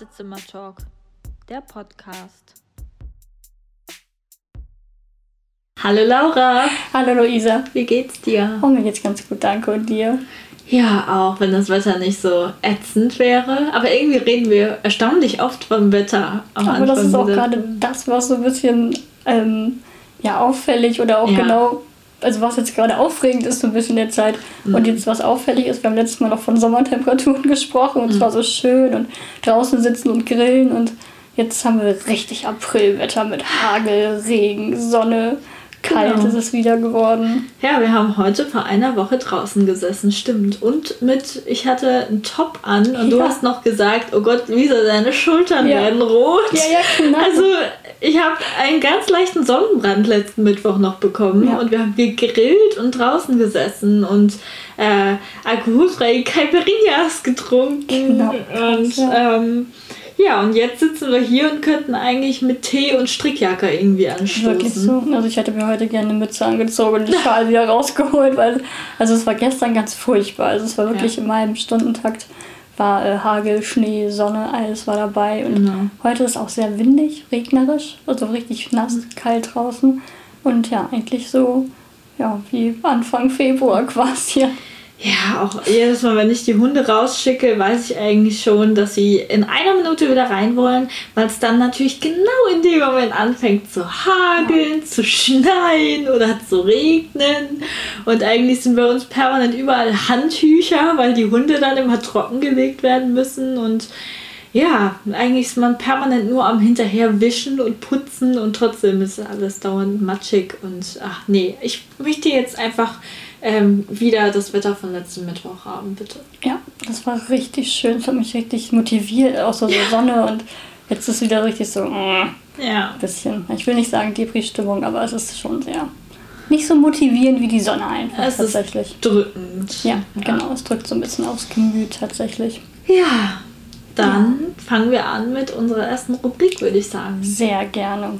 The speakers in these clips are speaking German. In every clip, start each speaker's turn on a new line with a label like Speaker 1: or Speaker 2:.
Speaker 1: Wartezimmer-Talk, der Podcast.
Speaker 2: Hallo Laura.
Speaker 3: Hallo Luisa.
Speaker 2: Wie geht's dir?
Speaker 3: Oh, mir geht's ganz gut, danke. Und dir?
Speaker 2: Ja, auch wenn das Wetter nicht so ätzend wäre. Aber irgendwie reden wir erstaunlich oft vom Wetter.
Speaker 3: Am Aber Anfang das ist auch gerade das, was so ein bisschen ähm, ja, auffällig oder auch ja. genau, also was jetzt gerade aufregend ist, so ein bisschen der Zeit. Mhm. Und jetzt was auffällig ist, wir haben letztes Mal noch von Sommertemperaturen gesprochen und mhm. es war so schön und draußen sitzen und grillen und jetzt haben wir richtig Aprilwetter mit Hagel, Regen, Sonne kalt genau. ist es wieder geworden.
Speaker 2: Ja, wir haben heute vor einer Woche draußen gesessen, stimmt. Und mit, ich hatte einen Top an und ja. du hast noch gesagt, oh Gott, Lisa, deine Schultern ja. werden rot. Ja, ja, genau. Also ich habe einen ganz leichten Sonnenbrand letzten Mittwoch noch bekommen ja. und wir haben gegrillt und draußen gesessen und äh, alkoholfreie Caipirinhas getrunken. Genau. Und ähm, ja, und jetzt sitzen wir hier und könnten eigentlich mit Tee und Strickjacke irgendwie anstoßen. Wirklich
Speaker 3: so. Also ich hätte mir heute gerne eine Mütze angezogen und den Schal wieder rausgeholt, weil also es war gestern ganz furchtbar. Also es war wirklich ja. in meinem Stundentakt war äh, Hagel, Schnee, Sonne, alles war dabei. Und genau. heute ist auch sehr windig, regnerisch, also richtig nass, kalt draußen. Und ja, eigentlich so ja, wie Anfang Februar quasi.
Speaker 2: Ja, auch jedes Mal, wenn ich die Hunde rausschicke, weiß ich eigentlich schon, dass sie in einer Minute wieder rein wollen, weil es dann natürlich genau in dem Moment anfängt zu hageln, zu schneien oder zu regnen. Und eigentlich sind bei uns permanent überall Handtücher, weil die Hunde dann immer trockengelegt werden müssen. Und ja, eigentlich ist man permanent nur am Hinterherwischen und putzen und trotzdem ist alles dauernd matschig. Und ach nee, ich möchte jetzt einfach ähm, wieder das Wetter von letzten Mittwoch haben, bitte.
Speaker 3: Ja, das war richtig schön. Das hat mich richtig motiviert, auch so, so Sonne und jetzt ist wieder richtig so äh, ja. ein bisschen. Ich will nicht sagen Depri-Stimmung, aber es ist schon sehr nicht so motivierend wie die Sonne einfach es tatsächlich.
Speaker 2: Ist drückend.
Speaker 3: Ja, genau. Ja. Es drückt so ein bisschen aufs Gemüt tatsächlich.
Speaker 2: Ja, dann fangen wir an mit unserer ersten Rubrik, würde ich sagen.
Speaker 3: Sehr gerne.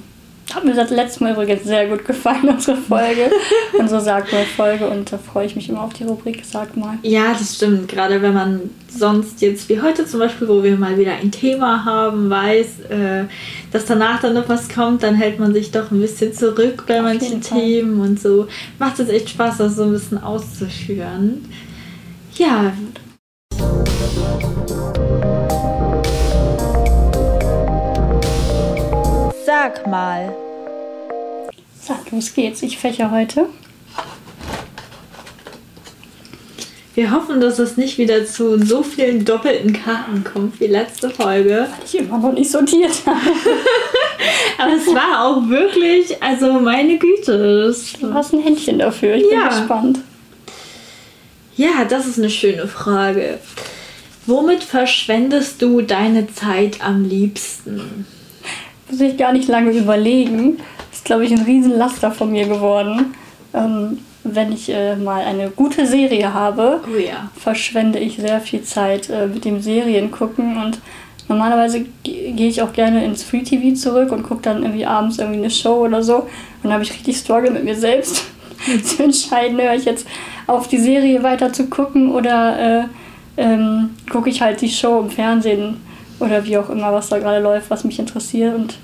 Speaker 3: Hat mir das letzte Mal übrigens sehr gut gefallen, unsere Folge. unsere Sag mal Folge. Und da freue ich mich immer auf die Rubrik Sag mal.
Speaker 2: Ja, das stimmt. Gerade wenn man sonst jetzt wie heute zum Beispiel, wo wir mal wieder ein Thema haben, weiß, äh, dass danach dann noch was kommt, dann hält man sich doch ein bisschen zurück bei auf manchen Themen und so. Macht es echt Spaß, das so ein bisschen auszuführen. Ja,
Speaker 1: Sag mal.
Speaker 3: Sag, los geht's. Ich fächer heute.
Speaker 2: Wir hoffen, dass es nicht wieder zu so vielen doppelten Karten kommt wie letzte Folge.
Speaker 3: Weil ich immer noch nicht sortiert habe.
Speaker 2: Aber es war auch wirklich, also meine Güte.
Speaker 3: Du hast ein Händchen dafür. Ich ja. bin gespannt.
Speaker 2: Ja, das ist eine schöne Frage. Womit verschwendest du deine Zeit am liebsten?
Speaker 3: Muss ich gar nicht lange überlegen. Ist, glaube ich, ein Riesenlaster von mir geworden. Ähm, wenn ich äh, mal eine gute Serie habe,
Speaker 2: oh ja.
Speaker 3: verschwende ich sehr viel Zeit äh, mit dem Serien gucken und normalerweise gehe ich auch gerne ins Free TV zurück und gucke dann irgendwie abends irgendwie eine Show oder so und dann habe ich richtig Struggle mit mir selbst zu entscheiden, höre ich jetzt auf die Serie weiter zu gucken oder äh, ähm, gucke ich halt die Show im Fernsehen oder wie auch immer, was da gerade läuft, was mich interessiert. Und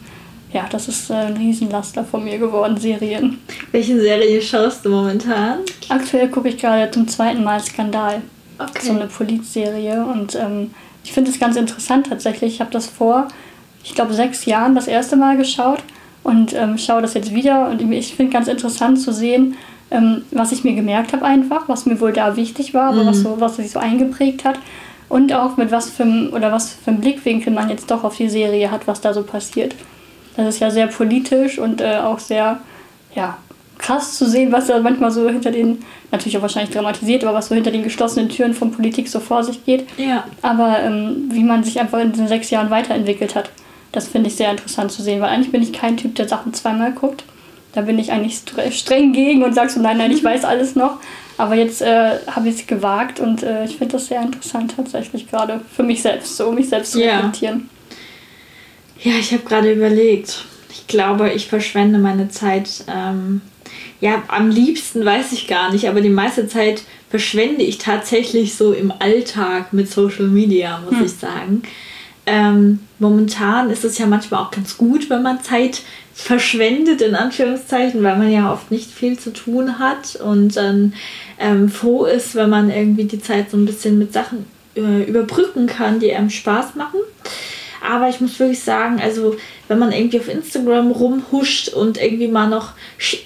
Speaker 3: ja, das ist äh, ein Riesenlaster von mir geworden, Serien.
Speaker 2: Welche Serie schaust du momentan?
Speaker 3: Aktuell gucke ich gerade zum zweiten Mal Skandal. Okay. So eine Polizserie. Und ähm, ich finde es ganz interessant tatsächlich. Ich habe das vor, ich glaube, sechs Jahren das erste Mal geschaut und ähm, schaue das jetzt wieder. Und ich finde ganz interessant zu sehen, ähm, was ich mir gemerkt habe einfach, was mir wohl da wichtig war, aber mhm. was, so, was sich so eingeprägt hat und auch mit was für oder was für einem Blickwinkel man jetzt doch auf die Serie hat, was da so passiert. Das ist ja sehr politisch und äh, auch sehr ja, krass zu sehen, was da manchmal so hinter den, natürlich auch wahrscheinlich dramatisiert, aber was so hinter den geschlossenen Türen von Politik so vor sich geht.
Speaker 2: Ja.
Speaker 3: Aber ähm, wie man sich einfach in den sechs Jahren weiterentwickelt hat, das finde ich sehr interessant zu sehen, weil eigentlich bin ich kein Typ, der Sachen zweimal guckt. Da bin ich eigentlich streng gegen und sag so, nein, nein, ich weiß alles noch. Aber jetzt äh, habe ich es gewagt und äh, ich finde das sehr interessant tatsächlich gerade für mich selbst, so um mich selbst zu
Speaker 2: reflektieren. Ja, ich habe gerade überlegt. Ich glaube, ich verschwende meine Zeit. Ähm, ja, am liebsten weiß ich gar nicht, aber die meiste Zeit verschwende ich tatsächlich so im Alltag mit Social Media, muss hm. ich sagen. ähm, momentan ist es ja manchmal auch ganz gut, wenn man Zeit verschwendet, in Anführungszeichen, weil man ja oft nicht viel zu tun hat und dann ähm, froh ist, wenn man irgendwie die Zeit so ein bisschen mit Sachen äh, überbrücken kann, die einem Spaß machen. Aber ich muss wirklich sagen, also wenn man irgendwie auf Instagram rumhuscht und irgendwie mal noch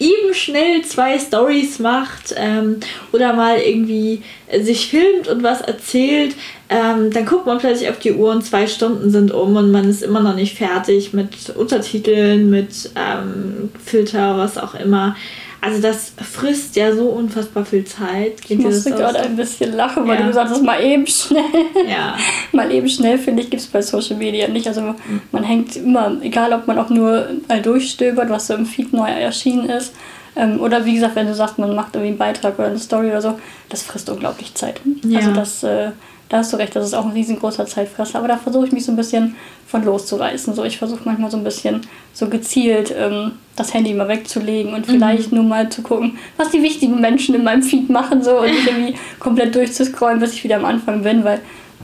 Speaker 2: eben schnell zwei Stories macht ähm, oder mal irgendwie sich filmt und was erzählt, ähm, dann guckt man plötzlich auf die Uhr und zwei Stunden sind um und man ist immer noch nicht fertig mit Untertiteln, mit ähm, Filter, was auch immer. Also das frisst ja so unfassbar viel Zeit.
Speaker 3: Geht ich musste gerade ein bisschen lachen, weil ja. du gesagt hast, mal eben schnell. Ja. mal eben schnell, finde ich, gibt es bei Social Media nicht. Also mhm. man hängt immer, egal ob man auch nur mal durchstöbert, was so im Feed neu erschienen ist. Ähm, oder wie gesagt, wenn du sagst, man macht irgendwie einen Beitrag oder eine Story oder so, das frisst unglaublich Zeit. Ja. Also das... Äh, da hast du recht, das ist auch ein riesengroßer Zeitfresser. Aber da versuche ich mich so ein bisschen von loszureißen. So, ich versuche manchmal so ein bisschen so gezielt ähm, das Handy mal wegzulegen und vielleicht mhm. nur mal zu gucken, was die wichtigen Menschen in meinem Feed machen so und nicht irgendwie komplett durchzuscrollen, bis ich wieder am Anfang bin, weil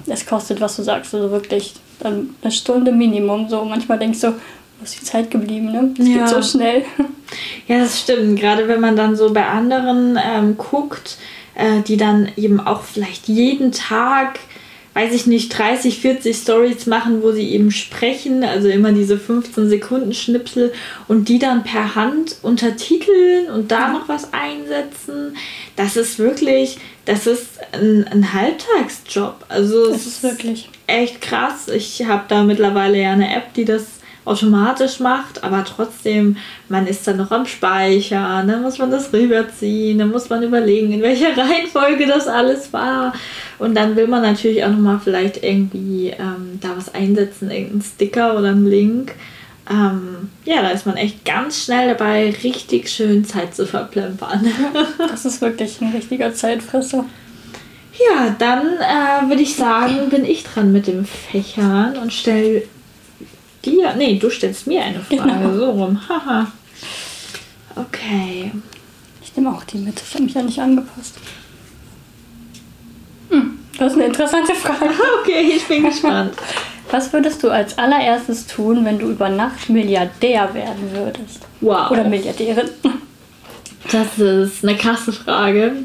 Speaker 3: es kostet, was du sagst, also wirklich eine Stunde Minimum. So manchmal denkst du, wo ist die Zeit geblieben, ne? Das ja. geht so schnell.
Speaker 2: Ja, das stimmt. Gerade wenn man dann so bei anderen ähm, guckt, äh, die dann eben auch vielleicht jeden Tag, weiß ich nicht, 30, 40 Stories machen, wo sie eben sprechen, also immer diese 15 Sekunden Schnipsel und die dann per Hand untertiteln und da noch was einsetzen. Das ist wirklich, das ist ein, ein Halbtagsjob. Also
Speaker 3: das ist wirklich
Speaker 2: echt krass. Ich habe da mittlerweile ja eine App, die das automatisch macht, aber trotzdem, man ist dann noch am Speichern, dann muss man das rüberziehen, dann muss man überlegen, in welcher Reihenfolge das alles war. Und dann will man natürlich auch nochmal vielleicht irgendwie ähm, da was einsetzen, irgendeinen Sticker oder einen Link. Ähm, ja, da ist man echt ganz schnell dabei, richtig schön Zeit zu verplempern.
Speaker 3: das ist wirklich ein richtiger Zeitfresser.
Speaker 2: Ja, dann äh, würde ich sagen, bin ich dran mit dem Fächern und stelle dir. Nee, du stellst mir eine Frage. Genau. So rum. Haha. Okay.
Speaker 3: Ich nehme auch die mit. Ich habe mich ja nicht angepasst. Hm, das ist eine interessante Frage.
Speaker 2: Okay, ich bin gespannt.
Speaker 3: Was würdest du als allererstes tun, wenn du über Nacht Milliardär werden würdest?
Speaker 2: Wow.
Speaker 3: Oder Milliardärin?
Speaker 2: Das ist eine krasse Frage.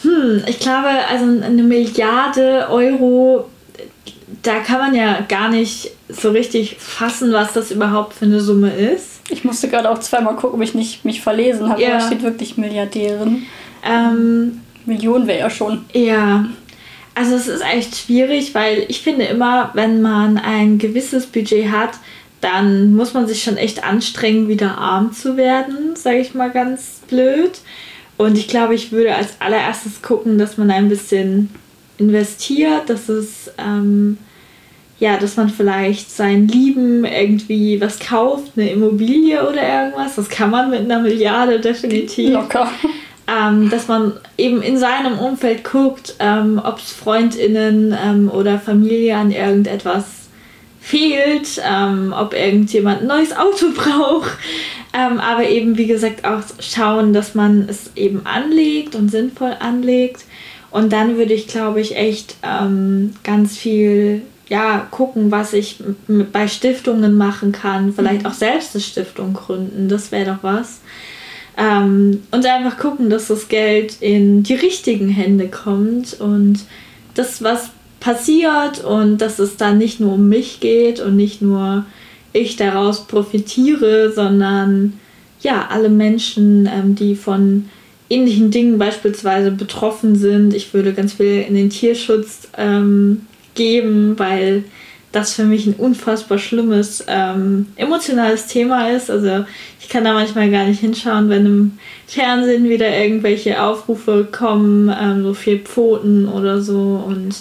Speaker 2: Hm, ich glaube, also eine Milliarde Euro da kann man ja gar nicht so richtig fassen, was das überhaupt für eine Summe ist.
Speaker 3: Ich musste gerade auch zweimal gucken, ob ich nicht mich verlesen habe. Ja. Da steht wirklich Milliardärin.
Speaker 2: Ähm,
Speaker 3: Millionen wäre ja schon.
Speaker 2: Ja. Also es ist echt schwierig, weil ich finde immer, wenn man ein gewisses Budget hat, dann muss man sich schon echt anstrengen, wieder arm zu werden, sage ich mal ganz blöd. Und ich glaube, ich würde als allererstes gucken, dass man ein bisschen investiert, dass es ähm, ja, dass man vielleicht sein Lieben irgendwie was kauft, eine Immobilie oder irgendwas. Das kann man mit einer Milliarde definitiv.
Speaker 3: Locker.
Speaker 2: Ähm, dass man eben in seinem Umfeld guckt, ähm, ob es FreundInnen ähm, oder Familie an irgendetwas fehlt, ähm, ob irgendjemand ein neues Auto braucht. Ähm, aber eben, wie gesagt, auch schauen, dass man es eben anlegt und sinnvoll anlegt. Und dann würde ich, glaube ich, echt ähm, ganz viel ja, gucken, was ich bei Stiftungen machen kann. Vielleicht mhm. auch selbst eine Stiftung gründen. Das wäre doch was. Ähm, und einfach gucken, dass das Geld in die richtigen Hände kommt und das, was passiert und dass es dann nicht nur um mich geht und nicht nur ich daraus profitiere, sondern ja, alle Menschen, ähm, die von ähnlichen Dingen beispielsweise betroffen sind. Ich würde ganz viel in den Tierschutz ähm, geben, weil das für mich ein unfassbar schlimmes ähm, emotionales Thema ist. Also ich kann da manchmal gar nicht hinschauen, wenn im Fernsehen wieder irgendwelche Aufrufe kommen, ähm, so viel Pfoten oder so. Und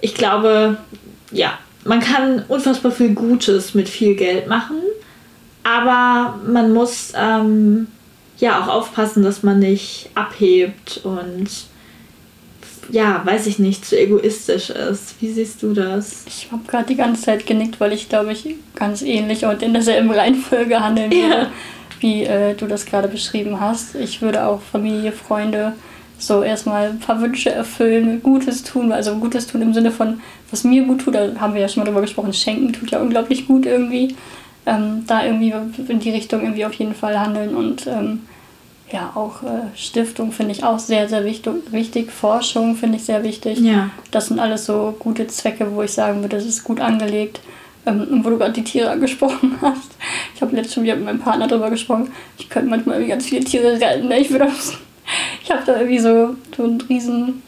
Speaker 2: ich glaube, ja, man kann unfassbar viel Gutes mit viel Geld machen, aber man muss ähm, ja auch aufpassen, dass man nicht abhebt und ja, weiß ich nicht, zu egoistisch ist. Wie siehst du das?
Speaker 3: Ich habe gerade die ganze Zeit genickt, weil ich glaube ich ganz ähnlich und in derselben Reihenfolge handeln würde, ja. wie äh, du das gerade beschrieben hast. Ich würde auch Familie, Freunde so erstmal ein paar Wünsche erfüllen, Gutes tun, also Gutes tun im Sinne von, was mir gut tut, da haben wir ja schon mal drüber gesprochen, Schenken tut ja unglaublich gut irgendwie. Ähm, da irgendwie in die Richtung irgendwie auf jeden Fall handeln und ähm, ja, auch äh, Stiftung finde ich auch sehr, sehr wichtig, wichtig. Forschung finde ich sehr wichtig.
Speaker 2: Ja.
Speaker 3: Das sind alles so gute Zwecke, wo ich sagen würde, das ist gut angelegt. Ähm, und wo du gerade die Tiere angesprochen hast. Ich habe letztens schon wieder mit meinem Partner darüber gesprochen. Ich könnte manchmal irgendwie ganz viele Tiere retten. Ne? Ich würde ich habe da irgendwie so, so einen riesen,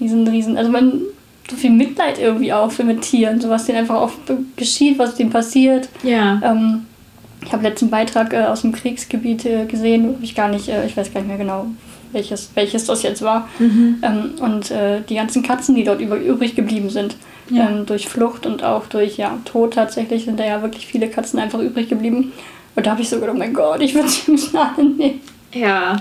Speaker 3: riesen, riesen, also man, so viel Mitleid irgendwie auch für mit Tieren, so was denen einfach auch geschieht, was denen passiert.
Speaker 2: Ja.
Speaker 3: Ähm, ich habe letzten Beitrag äh, aus dem Kriegsgebiet äh, gesehen, ich gar nicht, äh, ich weiß gar nicht mehr genau, welches, welches das jetzt war.
Speaker 2: Mhm.
Speaker 3: Ähm, und äh, die ganzen Katzen, die dort über, übrig geblieben sind,
Speaker 2: Ja.
Speaker 3: ähm, durch Flucht und auch durch ja, Tod tatsächlich, sind da ja wirklich viele Katzen einfach übrig geblieben. Und da habe ich so gedacht, oh mein Gott, ich würde sie nicht alle nehmen.
Speaker 2: Ja.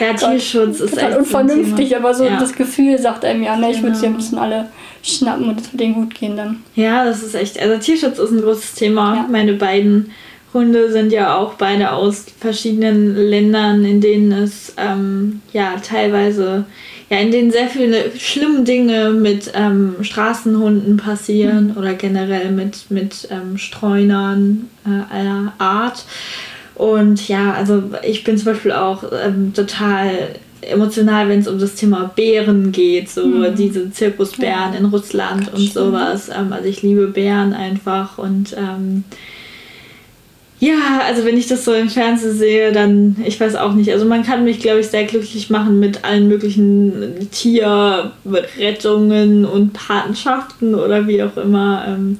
Speaker 2: Ja, Tierschutz ist
Speaker 3: Total
Speaker 2: echt
Speaker 3: unvernünftig,
Speaker 2: so
Speaker 3: aber so
Speaker 2: ja.
Speaker 3: das Gefühl sagt einem ja, ne, ich würde sie am
Speaker 2: Genau.
Speaker 3: liebsten alle schnappen und es würde denen gut gehen dann.
Speaker 2: Ja, das ist echt. Also Tierschutz ist ein großes Thema.
Speaker 3: Ja.
Speaker 2: Meine beiden Hunde sind ja auch beide aus verschiedenen Ländern, in denen es ähm, ja teilweise ja in denen sehr viele schlimme Dinge mit ähm, Straßenhunden passieren oder generell mit mit ähm, Streunern äh, aller Art. Und ja, also ich bin zum Beispiel auch ähm, total emotional, wenn es um das Thema Bären geht, so
Speaker 3: Mhm.
Speaker 2: diese Zirkusbären in Russland und
Speaker 3: schlimm.
Speaker 2: sowas. Ähm, also ich liebe Bären einfach und ähm, ja, also wenn ich das so im Fernsehen sehe, dann, ich weiß auch nicht, also man kann mich, glaube ich, sehr glücklich machen mit allen möglichen Tierrettungen und Patenschaften oder wie auch immer. Ähm,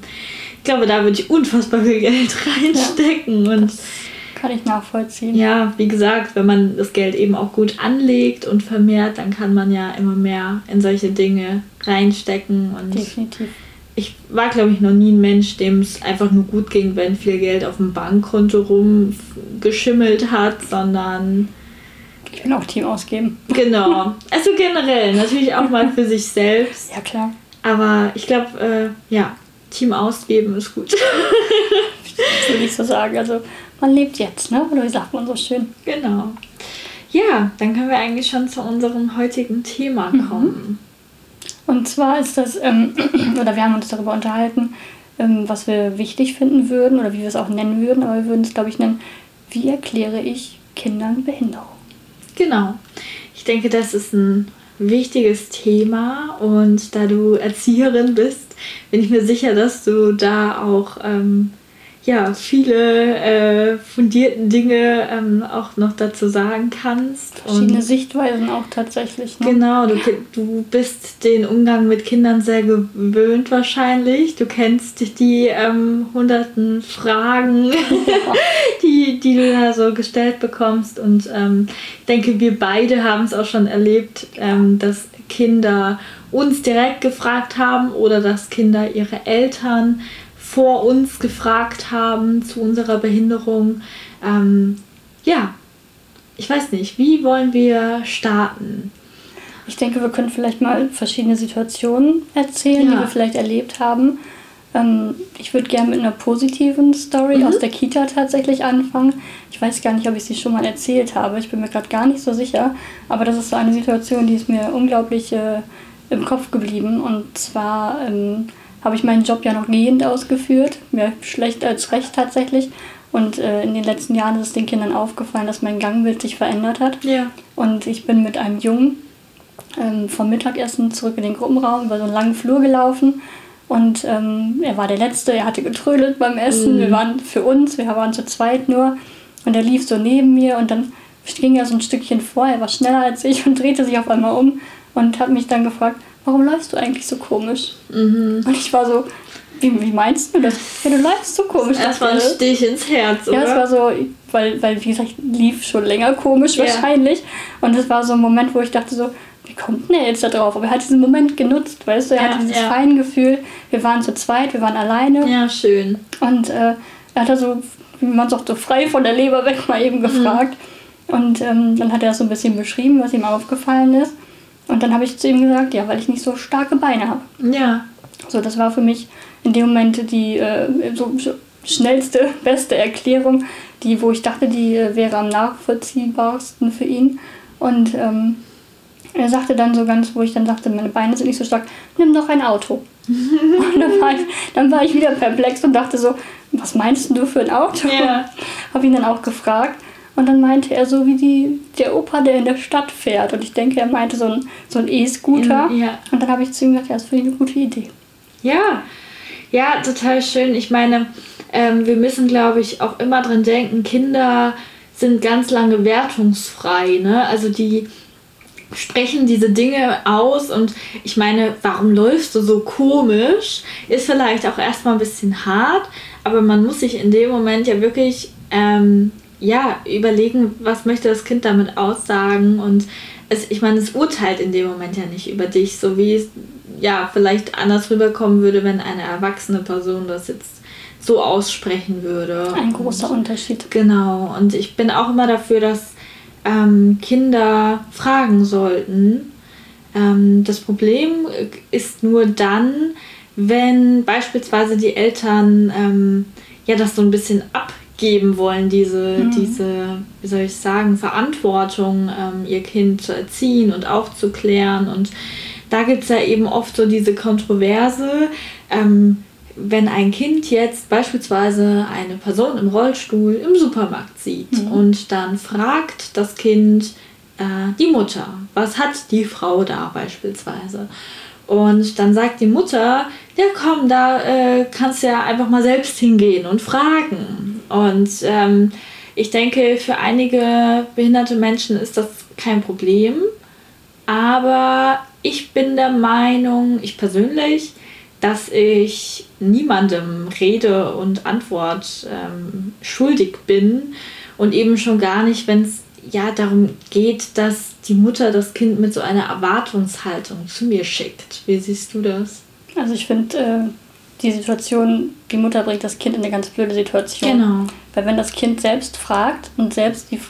Speaker 2: ich glaube, da würde ich unfassbar viel Geld reinstecken und
Speaker 3: Kann ich nachvollziehen.
Speaker 2: ja, wie gesagt, wenn man das Geld eben auch gut anlegt und vermehrt, dann kann man ja immer mehr in solche Dinge reinstecken. Und
Speaker 3: Definitiv.
Speaker 2: Ich war, glaube ich, noch nie ein Mensch, dem es einfach nur gut ging, wenn viel Geld auf dem Bankkonto rumgeschimmelt hat, sondern
Speaker 3: Ich bin auch Team ausgeben.
Speaker 2: genau. Also generell, natürlich auch mal für sich selbst.
Speaker 3: Ja, klar.
Speaker 2: Aber ich glaube, äh, ja, Team ausgeben ist gut.
Speaker 3: Das würde ich so sagen. Also, man lebt jetzt, ne? Oder wie sagt man so schön?
Speaker 2: Genau. Ja, dann können wir eigentlich schon zu unserem heutigen Thema kommen.
Speaker 3: Und zwar ist das, ähm, oder wir haben uns darüber unterhalten, ähm, was wir wichtig finden würden oder wie wir es auch nennen würden, aber wir würden es, glaube ich, nennen, wie erkläre ich Kindern Behinderung?
Speaker 2: Genau. Ich denke, das ist ein wichtiges Thema und da du Erzieherin bist, bin ich mir sicher, dass du da auch ähm, ja, viele äh, fundierten Dinge ähm, auch noch dazu sagen kannst.
Speaker 3: Verschiedene
Speaker 2: Und
Speaker 3: Sichtweisen auch tatsächlich. Ne?
Speaker 2: Genau, du, du bist den Umgang mit Kindern sehr gewöhnt wahrscheinlich. Du kennst die, die ähm, hunderten Fragen, die, die du da so gestellt bekommst. Und ähm, ich denke, wir beide haben es auch schon erlebt, ähm, dass Kinder uns direkt gefragt haben oder dass Kinder ihre Eltern vor uns gefragt haben zu unserer Behinderung. Ähm, ja, ich weiß nicht, wie wollen wir starten?
Speaker 3: Ich denke, wir können vielleicht mal verschiedene Situationen erzählen, die
Speaker 2: Ja.
Speaker 3: wir vielleicht erlebt haben. Ähm, ich würde gerne mit einer positiven Story
Speaker 2: Mhm.
Speaker 3: aus der Kita tatsächlich anfangen. Ich weiß gar nicht, ob ich sie schon mal erzählt habe. Ich bin mir gerade gar nicht so sicher. Aber das ist so eine Situation, die ist mir unglaublich äh, im Kopf geblieben. Und zwar ähm, habe ich meinen Job ja noch gehend ausgeführt. Mehr schlecht als recht tatsächlich. Und äh, in den letzten Jahren ist es den Kindern aufgefallen, dass mein Gangbild sich verändert hat.
Speaker 2: Ja.
Speaker 3: Und ich bin mit einem Jungen ähm, vom Mittagessen zurück in den Gruppenraum über so einen langen Flur gelaufen. Und ähm, er war der Letzte, er hatte getrödelt beim Essen.
Speaker 2: Mhm.
Speaker 3: Wir waren für uns, wir waren zu zweit nur. Und er lief so neben mir und dann ging er so ein Stückchen vor. Er war schneller als ich und drehte sich auf einmal um und hat mich dann gefragt, warum läufst du eigentlich so komisch?
Speaker 2: Mhm.
Speaker 3: Und ich war so, wie, wie meinst du das? Ja, du läufst so komisch.
Speaker 2: Das war ein. Stich ins Herz,
Speaker 3: Ja,
Speaker 2: oder?
Speaker 3: es war so, weil, weil wie gesagt, ich lief schon länger komisch
Speaker 2: Ja.
Speaker 3: wahrscheinlich. Und es war so ein Moment, wo ich dachte so, wie kommt denn er jetzt da drauf? Aber er hat diesen Moment genutzt, weißt du? Er
Speaker 2: Ja,
Speaker 3: hatte dieses
Speaker 2: ja.
Speaker 3: Feingefühl. Wir waren zu zweit, wir waren alleine.
Speaker 2: ja, schön.
Speaker 3: Und äh, er hat da so, wie man sagt, so frei von der Leber weg mal eben gefragt. Und ähm, dann hat er das so ein bisschen beschrieben, was ihm aufgefallen ist. Und dann habe ich zu ihm gesagt, ja, weil ich nicht so starke Beine habe.
Speaker 2: Ja.
Speaker 3: So, das war für mich in dem Moment die äh, so schnellste, beste Erklärung, die, wo ich dachte, die äh, wäre am nachvollziehbarsten für ihn. Und ähm, er sagte dann so ganz, wo ich dann sagte, meine Beine sind nicht so stark, nimm doch ein Auto. und dann war, ich, dann war ich wieder perplex und dachte so, was meinst du für ein Auto?
Speaker 2: Ja.
Speaker 3: Habe ihn dann auch gefragt. Und dann meinte er so wie die, der Opa, der in der Stadt fährt. Und ich denke, er meinte so ein so ein E-Scooter.
Speaker 2: Ja.
Speaker 3: Und dann habe ich zu ihm gesagt, ja, das finde ich eine gute Idee.
Speaker 2: Ja, ja, total schön. Ich meine, ähm, wir müssen, glaube ich, auch immer dran denken, Kinder sind ganz lange wertungsfrei. Ne? Also die sprechen diese Dinge aus und ich meine, warum läufst du so komisch? Ist vielleicht auch erstmal ein bisschen hart, aber man muss sich in dem Moment ja wirklich ähm, ja, überlegen, was möchte das Kind damit aussagen und es, ich meine, es urteilt in dem Moment ja nicht über dich, so wie es ja vielleicht anders rüberkommen würde, wenn eine erwachsene Person das jetzt so aussprechen würde.
Speaker 3: Ein großer Unterschied.
Speaker 2: Genau, und ich bin auch immer dafür, dass ähm, Kinder fragen sollten. Ähm, das Problem ist nur dann, wenn beispielsweise die Eltern ähm, ja das so ein bisschen abgeben wollen, diese,
Speaker 3: Mhm.
Speaker 2: diese, wie soll ich sagen, Verantwortung, ähm, ihr Kind zu erziehen und aufzuklären. Und da gibt es ja eben oft so diese Kontroverse. Ähm, wenn ein Kind jetzt beispielsweise eine Person im Rollstuhl im Supermarkt sieht
Speaker 3: Mhm.
Speaker 2: und dann fragt das Kind äh, die Mutter, was hat die Frau da beispielsweise? Und dann sagt die Mutter, ja komm, da äh, kannst du ja einfach mal selbst hingehen und fragen. Und ähm, ich denke, für einige behinderte Menschen ist das kein Problem. Aber ich bin der Meinung, ich persönlich, dass ich niemandem Rede und Antwort ähm, schuldig bin und eben schon gar nicht, wenn es ja darum geht, dass die Mutter das Kind mit so einer Erwartungshaltung zu mir schickt. Wie siehst du das?
Speaker 3: Also ich finde äh, die Situation, die Mutter bringt das Kind in eine ganz blöde Situation.
Speaker 2: Genau.
Speaker 3: Weil wenn das Kind selbst fragt und selbst die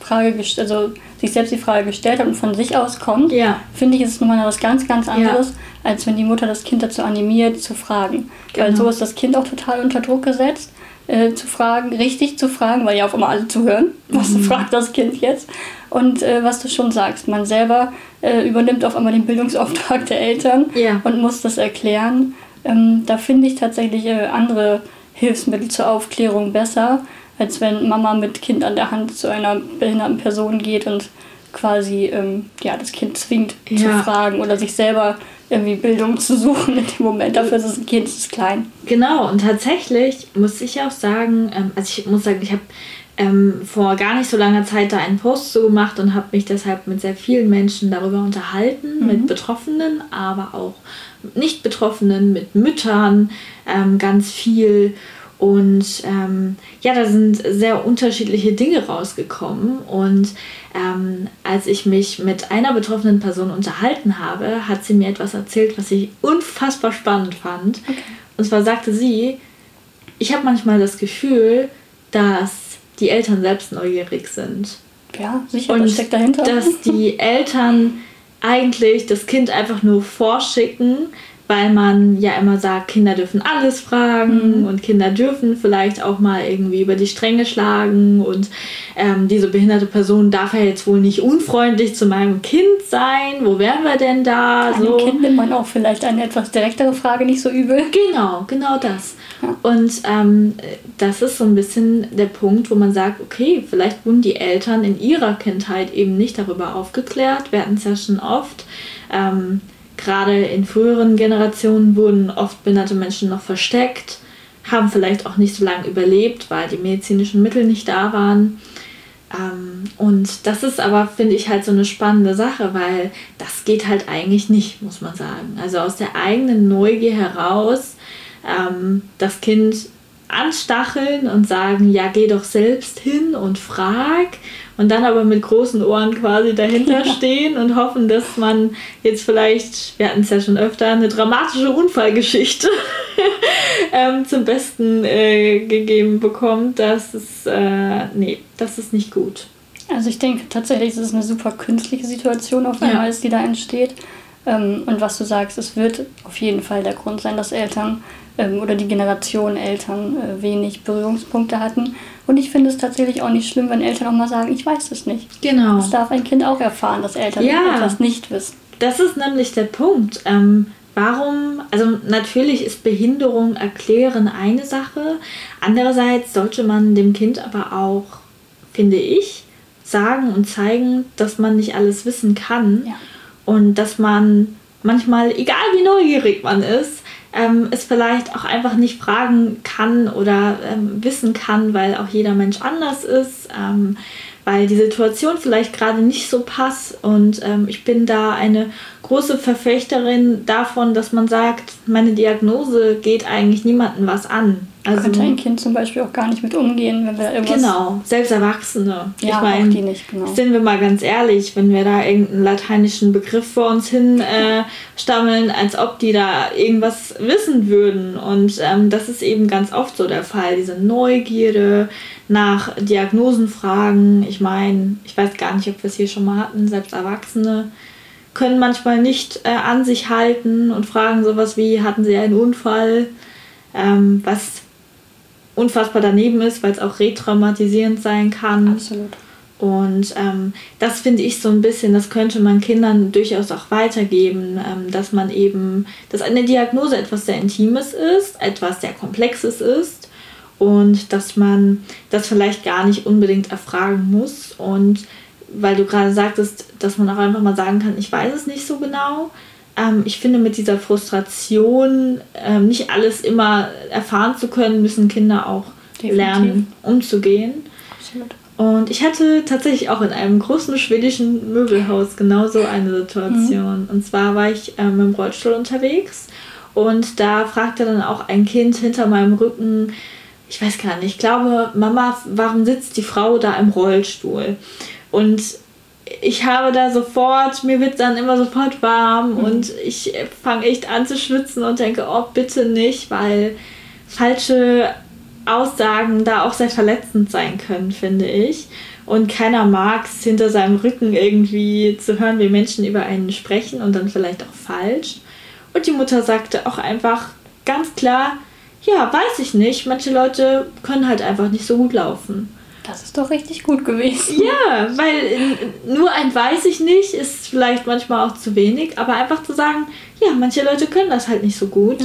Speaker 3: Frage also sich selbst die Frage gestellt hat und von sich aus kommt,
Speaker 2: Ja.
Speaker 3: finde ich, ist es nochmal was ganz, ganz anderes, als wenn die Mutter das Kind dazu animiert, zu fragen. Weil
Speaker 2: Genau.
Speaker 3: so ist das Kind auch total unter Druck gesetzt, äh, zu fragen, richtig zu fragen, weil ja auf einmal alle zuhören. Was
Speaker 2: Mhm.
Speaker 3: fragt das Kind jetzt? Und äh, was du schon sagst, man selber äh, übernimmt auf einmal den Bildungsauftrag der Eltern
Speaker 2: Ja.
Speaker 3: und muss das erklären. Ähm, da finde ich tatsächlich äh, andere Hilfsmittel zur Aufklärung besser, als wenn Mama mit Kind an der Hand zu einer behinderten Person geht und quasi ähm, ja, das Kind zwingt zu
Speaker 2: Ja.
Speaker 3: fragen oder sich selber irgendwie Bildung zu suchen in dem Moment. Dafür ist das ein Kind das ist klein.
Speaker 2: Genau, und tatsächlich muss ich auch sagen, ähm, also ich muss sagen, ich habe ähm, vor gar nicht so langer Zeit da einen Post zu gemacht und habe mich deshalb mit sehr vielen Menschen darüber unterhalten, mit Betroffenen, aber auch nicht Betroffenen, mit Müttern, ähm, ganz viel. Und ähm, ja, da sind sehr unterschiedliche Dinge rausgekommen. Und ähm, als ich mich mit einer betroffenen Person unterhalten habe, hat sie mir etwas erzählt, was ich unfassbar spannend fand. Und zwar sagte sie, ich habe manchmal das Gefühl, dass die Eltern selbst neugierig sind.
Speaker 3: Ja, sicher,
Speaker 2: Und
Speaker 3: das steckt dahinter.
Speaker 2: dass die Eltern eigentlich das Kind einfach nur vorschicken, weil man ja immer sagt, Kinder dürfen alles fragen
Speaker 3: Mhm.
Speaker 2: und Kinder dürfen vielleicht auch mal irgendwie über die Stränge schlagen und ähm, diese behinderte Person darf ja jetzt wohl nicht unfreundlich zu meinem Kind sein. Wo wären wir denn da?
Speaker 3: Einem Kind nimmt man auch vielleicht eine etwas direktere Frage nicht so übel.
Speaker 2: Genau, genau das.
Speaker 3: Ja.
Speaker 2: Und ähm, das ist so ein bisschen der Punkt, wo man sagt, okay, vielleicht wurden die Eltern in ihrer Kindheit eben nicht darüber aufgeklärt. Wir hatten es ja schon oft. Ähm, Gerade in früheren Generationen wurden oft behinderte Menschen noch versteckt, haben vielleicht auch nicht so lange überlebt, weil die medizinischen Mittel nicht da waren. Ähm, und das ist aber, finde ich, halt so eine spannende Sache, weil das geht halt eigentlich nicht, muss man sagen. Also aus der eigenen Neugier heraus ähm, das Kind anstacheln und sagen, ja, geh doch selbst hin und frag. Und dann aber mit großen Ohren quasi dahinter stehen und hoffen, dass man jetzt vielleicht, wir hatten es ja schon öfter, eine dramatische Unfallgeschichte ähm, zum Besten äh, gegeben bekommt. Das ist, äh, nee, das ist nicht gut.
Speaker 3: Also ich denke tatsächlich, es ist eine super künstliche Situation auf
Speaker 2: Ja.
Speaker 3: einmal, ist, die da entsteht. Ähm, und was du sagst, es wird auf jeden Fall der Grund sein, dass Eltern ähm, oder die Generation Eltern äh, wenig Berührungspunkte hatten. Und ich finde es tatsächlich auch nicht schlimm, wenn Eltern auch mal sagen, ich weiß es nicht.
Speaker 2: Genau.
Speaker 3: Das darf ein Kind auch erfahren, dass Eltern
Speaker 2: Ja.
Speaker 3: etwas nicht wissen.
Speaker 2: Das ist nämlich der Punkt. Ähm, warum, also natürlich ist Behinderung erklären eine Sache. Andererseits sollte man dem Kind aber auch, finde ich, sagen und zeigen, dass man nicht alles wissen kann.
Speaker 3: Ja.
Speaker 2: Und dass man manchmal, egal wie neugierig man ist, ähm, es vielleicht auch einfach nicht fragen kann oder ähm, wissen kann, weil auch jeder Mensch anders ist, ähm, weil die Situation vielleicht gerade nicht so passt. Und ähm, ich bin da eine große Verfechterin davon, dass man sagt, meine Diagnose geht eigentlich niemandem was an. Also,
Speaker 3: Könnte ein Kind zum Beispiel auch gar nicht mit umgehen, wenn wir da irgendwas...
Speaker 2: Genau, selbst Erwachsene.
Speaker 3: Ja,
Speaker 2: ich mein,
Speaker 3: auch die nicht, genau.
Speaker 2: Sind wir mal ganz ehrlich, wenn wir da irgendeinen lateinischen Begriff vor uns hin äh, stammeln, als ob die da irgendwas wissen würden. Und ähm, das ist eben ganz oft so der Fall. Diese Neugierde nach Diagnosenfragen. Ich meine, ich weiß gar nicht, ob wir es hier schon mal hatten, selbst Erwachsene können manchmal nicht äh, an sich halten und fragen sowas wie, hatten sie einen Unfall? Ähm, was unfassbar daneben ist, weil es auch retraumatisierend sein kann.
Speaker 3: Absolut.
Speaker 2: Und ähm, das finde ich so ein bisschen, das könnte man Kindern durchaus auch weitergeben, ähm, dass man eben, dass eine Diagnose etwas sehr Intimes ist, etwas sehr Komplexes ist und dass man das vielleicht gar nicht unbedingt erfragen muss. Und weil du gerade sagtest, dass man auch einfach mal sagen kann, ich weiß es nicht so genau. Ähm, ich finde, mit dieser Frustration, ähm, nicht alles immer erfahren zu können, müssen Kinder auch
Speaker 3: Definitiv.
Speaker 2: lernen, umzugehen.
Speaker 3: Absolut.
Speaker 2: Und ich hatte tatsächlich auch in einem großen schwedischen Möbelhaus genau so eine Situation. Und zwar war ich ähm, mit dem Rollstuhl unterwegs und da fragte dann auch ein Kind hinter meinem Rücken, ich weiß gar nicht, ich glaube, Mama, warum sitzt die Frau da im Rollstuhl? Und ich habe da sofort, mir wird dann immer sofort warm und ich fange echt an zu schwitzen und denke, oh, bitte nicht, weil falsche Aussagen da auch sehr verletzend sein können, finde ich. Und keiner mag es, hinter seinem Rücken irgendwie zu hören, wie Menschen über einen sprechen und dann vielleicht auch falsch. Und die Mutter sagte auch einfach ganz klar, ja, weiß ich nicht, manche Leute können halt einfach nicht so gut laufen.
Speaker 3: Das ist doch richtig gut gewesen.
Speaker 2: Ja, weil nur ein weiß ich nicht ist vielleicht manchmal auch zu wenig, aber einfach zu sagen, ja, manche Leute können das halt nicht so gut.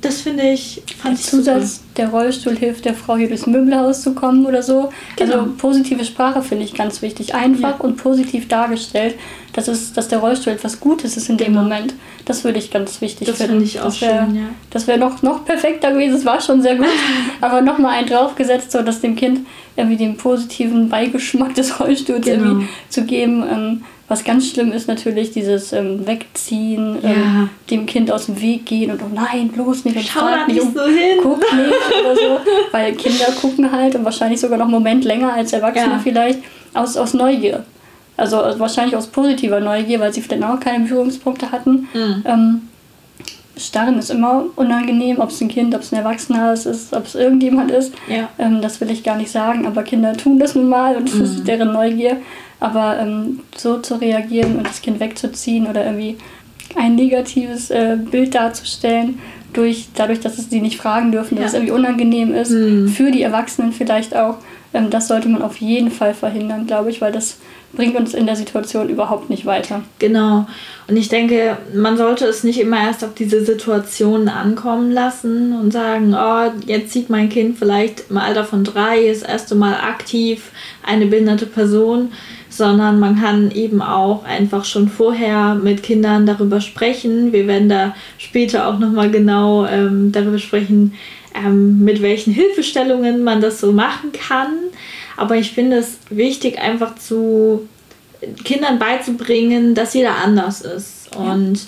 Speaker 2: Das finde ich, fand ich
Speaker 3: Zusatz, der Rollstuhl hilft der Frau hier durchs Möbelhaus zu kommen oder so.
Speaker 2: Genau.
Speaker 3: Also positive Sprache finde ich ganz wichtig. Einfach
Speaker 2: Ja.
Speaker 3: und positiv dargestellt, dass, es, dass der Rollstuhl etwas Gutes ist in dem
Speaker 2: Genau.
Speaker 3: Moment. Das würde ich ganz wichtig
Speaker 2: Das
Speaker 3: finden.
Speaker 2: finde ich auch
Speaker 3: das
Speaker 2: schön, ja.
Speaker 3: Das wäre noch, noch perfekter gewesen, es war schon sehr gut. aber nochmal einen draufgesetzt, so dass dem Kind irgendwie den positiven Beigeschmack des Rollstuhls
Speaker 2: Genau.
Speaker 3: irgendwie zu geben. Ähm, was ganz schlimm ist natürlich dieses ähm, Wegziehen,
Speaker 2: Ja.
Speaker 3: ähm, dem Kind aus dem Weg gehen und oh nein, bloß nicht und
Speaker 2: Schau
Speaker 3: frag
Speaker 2: nicht
Speaker 3: um,
Speaker 2: so hin.
Speaker 3: guck nicht oder so, weil Kinder gucken halt und wahrscheinlich sogar noch einen Moment länger als Erwachsene
Speaker 2: Ja.
Speaker 3: vielleicht aus, aus Neugier. Also äh, wahrscheinlich aus positiver Neugier, weil sie vielleicht auch keine Berührungspunkte hatten.
Speaker 2: Mhm.
Speaker 3: Ähm, Starren ist immer unangenehm, ob es ein Kind, ob es ein Erwachsener ist, ist, ob es irgendjemand ist.
Speaker 2: Ja.
Speaker 3: Ähm, das will ich gar nicht sagen, aber Kinder tun das nun mal und das
Speaker 2: Mhm.
Speaker 3: ist deren Neugier. Aber ähm, so zu reagieren und das Kind wegzuziehen oder irgendwie ein negatives äh, Bild darzustellen, durch, dadurch, dass es sie nicht fragen dürfen, dass
Speaker 2: Ja.
Speaker 3: es irgendwie unangenehm ist,
Speaker 2: Mhm.
Speaker 3: für die Erwachsenen vielleicht auch, ähm, das sollte man auf jeden Fall verhindern, glaube ich, weil das bringt uns in der Situation überhaupt nicht weiter.
Speaker 2: Genau. Und ich denke, man sollte es nicht immer erst auf diese Situationen ankommen lassen und sagen, oh, jetzt sieht mein Kind vielleicht im Alter von drei das erste Mal aktiv eine behinderte Person, sondern man kann eben auch einfach schon vorher mit Kindern darüber sprechen. Wir werden da später auch nochmal genau ähm, darüber sprechen, ähm, mit welchen Hilfestellungen man das so machen kann. Aber ich finde es wichtig, einfach zu Kindern beizubringen, dass jeder anders ist. Und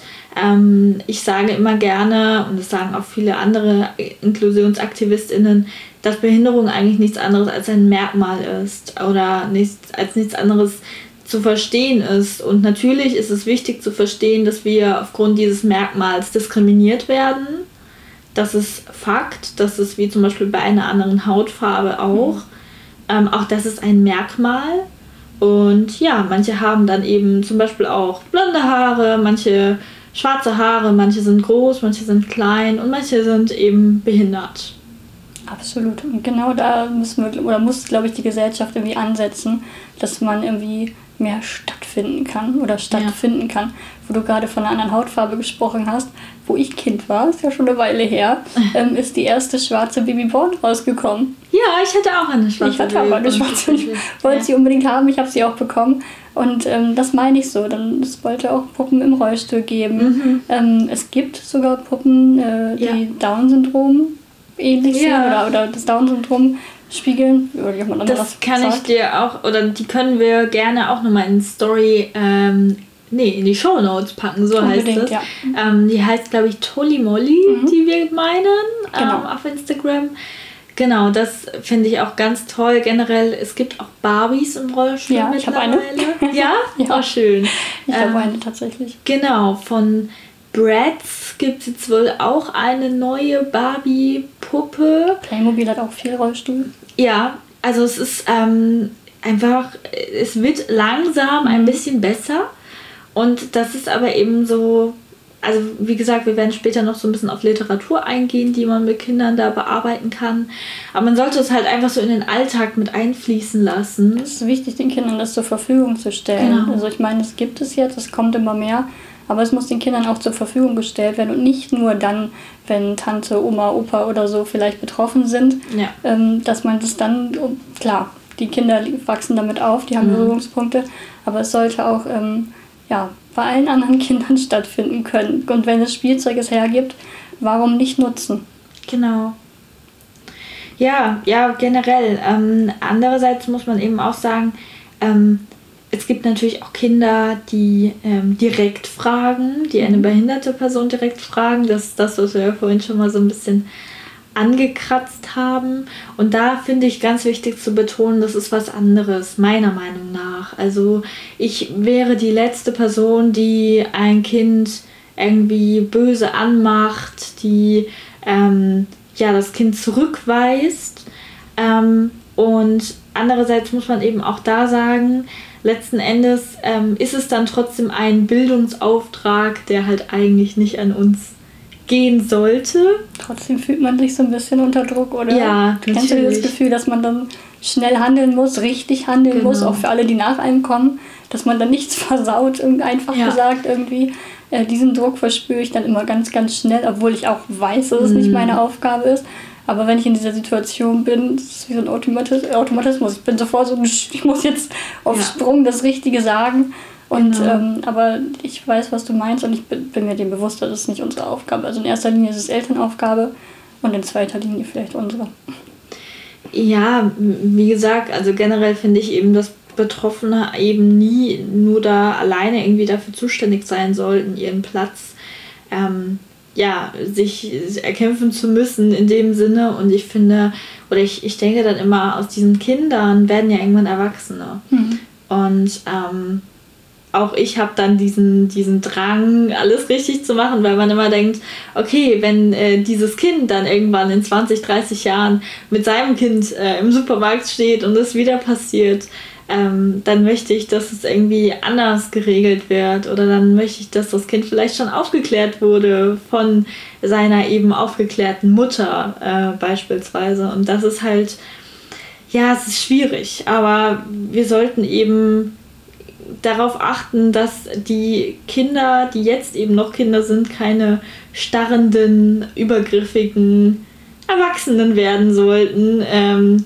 Speaker 2: ähm, ich sage immer gerne, und das sagen auch viele andere InklusionsaktivistInnen, dass Behinderung eigentlich nichts anderes als ein Merkmal ist oder nichts, als nichts anderes zu verstehen ist. Und natürlich ist es wichtig zu verstehen, dass wir aufgrund dieses Merkmals diskriminiert werden. Das ist Fakt. Das ist wie zum Beispiel bei einer anderen Hautfarbe auch. Ähm, auch das ist ein Merkmal. Und ja, manche haben dann eben zum Beispiel auch blonde Haare, manche schwarze Haare, manche sind groß, manche sind klein und manche sind eben behindert.
Speaker 3: Absolut. Und genau da müssen wir, oder muss, glaube ich, die Gesellschaft irgendwie ansetzen, dass man irgendwie mehr stattfinden kann oder stattfinden ja. kann. Wo du gerade von einer anderen Hautfarbe gesprochen hast, wo ich Kind war, ist ja schon eine Weile her, ähm, ist die erste schwarze Babyborn rausgekommen.
Speaker 2: Ja, ich hatte auch eine schwarze
Speaker 3: Ich hatte auch eine schwarze. Ich wollte ja. sie unbedingt haben, ich habe sie auch bekommen. Und ähm, das meine ich so. Dann, es wollte auch Puppen im Rollstuhl geben. Mhm. Ähm, es gibt sogar Puppen, äh, die ja. Down-Syndrom ähnlich sind oder, oder das Down-Syndrom spiegeln.
Speaker 2: Oder das kann sagt. ich dir auch, oder die können wir gerne auch nochmal in Story, ähm, nee, in die Show Notes packen, so Unbedingt, heißt es. Ja. Ähm, die heißt, glaube ich, Tolly Molly, mhm. die wir meinen, genau. ähm, auf Instagram. Genau, das finde ich auch ganz toll. Generell, es gibt auch Barbies im Rollstuhl
Speaker 3: ja, ich habe eine.
Speaker 2: Ja? ja, oh, schön.
Speaker 3: Ich habe ähm, eine tatsächlich.
Speaker 2: Genau, von Bratz gibt es jetzt wohl auch eine neue Barbie-Puppe.
Speaker 3: Playmobil hat auch viel Rollstuhl.
Speaker 2: Ja, also es ist ähm, einfach, es wird langsam ein bisschen besser. Und das ist aber eben so, also wie gesagt, wir werden später noch so ein bisschen auf Literatur eingehen, die man mit Kindern da bearbeiten kann. Aber man sollte es halt einfach so in den Alltag mit einfließen lassen.
Speaker 3: Es ist wichtig, den Kindern das zur Verfügung zu stellen. Genau. Also ich meine, es gibt es jetzt, es kommt immer mehr. Aber es muss den Kindern auch zur Verfügung gestellt werden und nicht nur dann, wenn Tante, Oma, Opa oder so vielleicht betroffen sind, ja. ähm, dass man das dann, klar, die Kinder wachsen damit auf, die haben mhm. Berührungspunkte, aber es sollte auch ähm, ja, bei allen anderen Kindern stattfinden können. Und wenn das Spielzeug es hergibt, warum nicht nutzen?
Speaker 2: Genau. Ja, ja, generell. Ähm, andererseits muss man eben auch sagen, ähm, es gibt natürlich auch Kinder, die ähm, direkt fragen, die eine mhm. behinderte Person direkt fragen. Das ist das, was wir ja vorhin schon mal so ein bisschen angekratzt haben. Und da finde ich ganz wichtig zu betonen, das ist was anderes, meiner Meinung nach. Also ich wäre die letzte Person, die ein Kind irgendwie böse anmacht, die ähm, ja das Kind zurückweist. Ähm, und andererseits muss man eben auch da sagen, letzten Endes ähm, ist es dann trotzdem ein Bildungsauftrag, der halt eigentlich nicht an uns gehen sollte.
Speaker 3: Trotzdem fühlt man sich so ein bisschen unter Druck, oder?
Speaker 2: Ja,
Speaker 3: natürlich. Kennst du das Gefühl, dass man dann schnell handeln muss, richtig handeln genau. muss, auch für alle, die nach einem kommen, dass man dann nichts versaut, einfach ja. gesagt irgendwie. Äh, diesen Druck verspüre ich dann immer ganz, ganz schnell, obwohl ich auch weiß, dass es nicht mhm. meine Aufgabe ist. Aber wenn ich in dieser Situation bin, das ist wie so ein Automatismus. Ich bin sofort so, ich muss jetzt auf ja. Sprung das Richtige sagen. Und genau. ähm, aber ich weiß, was du meinst und ich bin, mir dem bewusst, das ist nicht unsere Aufgabe. Also in erster Linie ist es Elternaufgabe und in zweiter Linie vielleicht unsere.
Speaker 2: Ja, wie gesagt, also generell finde ich eben, dass Betroffene eben nie nur da alleine irgendwie dafür zuständig sein sollten, ihren Platz ähm, ja, sich erkämpfen zu müssen in dem Sinne. Und ich finde, oder ich, ich denke dann immer, aus diesen Kindern werden ja irgendwann Erwachsene. Mhm. Und ähm, auch ich habe dann diesen, diesen Drang, alles richtig zu machen, weil man immer denkt, okay, wenn äh, dieses Kind dann irgendwann in 20, 30 Jahren mit seinem Kind äh, im Supermarkt steht und es wieder passiert, ähm, dann möchte ich, dass es irgendwie anders geregelt wird oder dann möchte ich, dass das Kind vielleicht schon aufgeklärt wurde von seiner eben aufgeklärten Mutter äh, beispielsweise. Und das ist halt, ja, es ist schwierig, aber wir sollten eben darauf achten, dass die Kinder, die jetzt eben noch Kinder sind, keine starrenden, übergriffigen Erwachsenen werden sollten, ähm,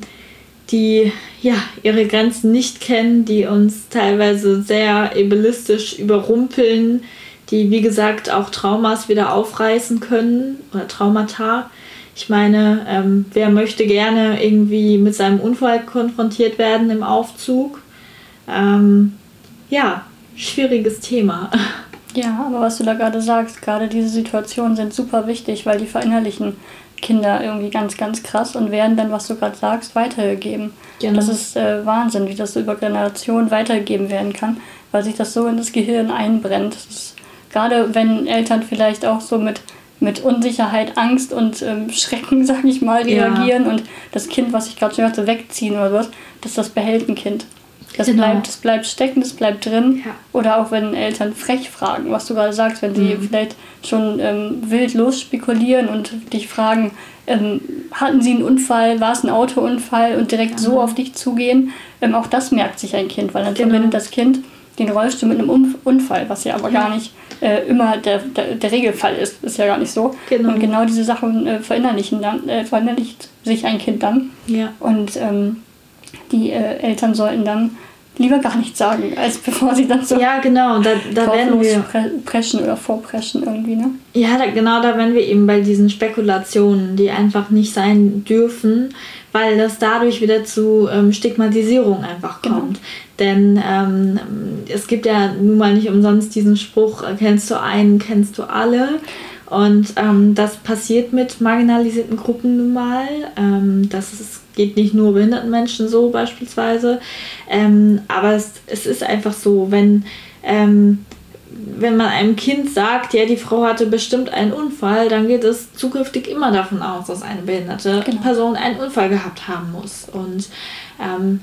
Speaker 2: die ja, ihre Grenzen nicht kennen, die uns teilweise sehr ableistisch überrumpeln, die wie gesagt auch Traumas wieder aufreißen können oder Traumata. Ich meine, ähm, wer möchte gerne irgendwie mit seinem Unfall konfrontiert werden im Aufzug? Ähm, ja, schwieriges Thema.
Speaker 3: Ja, aber was du da gerade sagst, gerade diese Situationen sind super wichtig, weil die verinnerlichen Kinder irgendwie ganz, ganz krass und werden dann, was du gerade sagst, weitergegeben. Genau. Das ist äh, Wahnsinn, wie das so über Generationen weitergegeben werden kann, weil sich das so in das Gehirn einbrennt. Ist, gerade wenn Eltern vielleicht auch so mit, mit Unsicherheit, Angst und ähm, Schrecken, sag ich mal, reagieren ja. und das Kind, was ich gerade schon hatte, wegziehen oder was, das das behält ein Kind. Das, genau. bleibt, das bleibt stecken, das bleibt drin. Ja. Oder auch wenn Eltern frech fragen, was du gerade sagst, wenn sie mhm. vielleicht schon ähm, wild losspekulieren und dich fragen, ähm, hatten sie einen Unfall, war es ein Autounfall und direkt ja. so auf dich zugehen. Ähm, auch das merkt sich ein Kind, weil dann genau. verbindet das Kind den Rollstuhl mit einem Unfall, was ja aber ja. gar nicht äh, immer der, der, der, Regelfall ist. Ist ja gar nicht so. Genau. Und genau diese Sachen äh, verinnerlichen dann, äh, verinnerlicht sich ein Kind dann.
Speaker 2: Ja.
Speaker 3: Und ähm, die äh, Eltern sollten dann lieber gar nichts sagen, als bevor sie dann so
Speaker 2: ja genau da, da werden wir
Speaker 3: preschen oder vorpreschen irgendwie ne
Speaker 2: ja da, genau da werden wir eben bei diesen Spekulationen die einfach nicht sein dürfen weil das dadurch wieder zu ähm, Stigmatisierung einfach genau. kommt genau. denn ähm, es gibt ja nun mal nicht umsonst diesen Spruch äh, kennst du einen kennst du alle und ähm, das passiert mit marginalisierten Gruppen nun mal ähm, das ist geht nicht nur behinderten Menschen so beispielsweise. Ähm, aber es, es ist einfach so, wenn, ähm, wenn man einem Kind sagt, ja, die Frau hatte bestimmt einen Unfall, dann geht es zukünftig immer davon aus, dass eine behinderte genau. Person einen Unfall gehabt haben muss. Und ähm,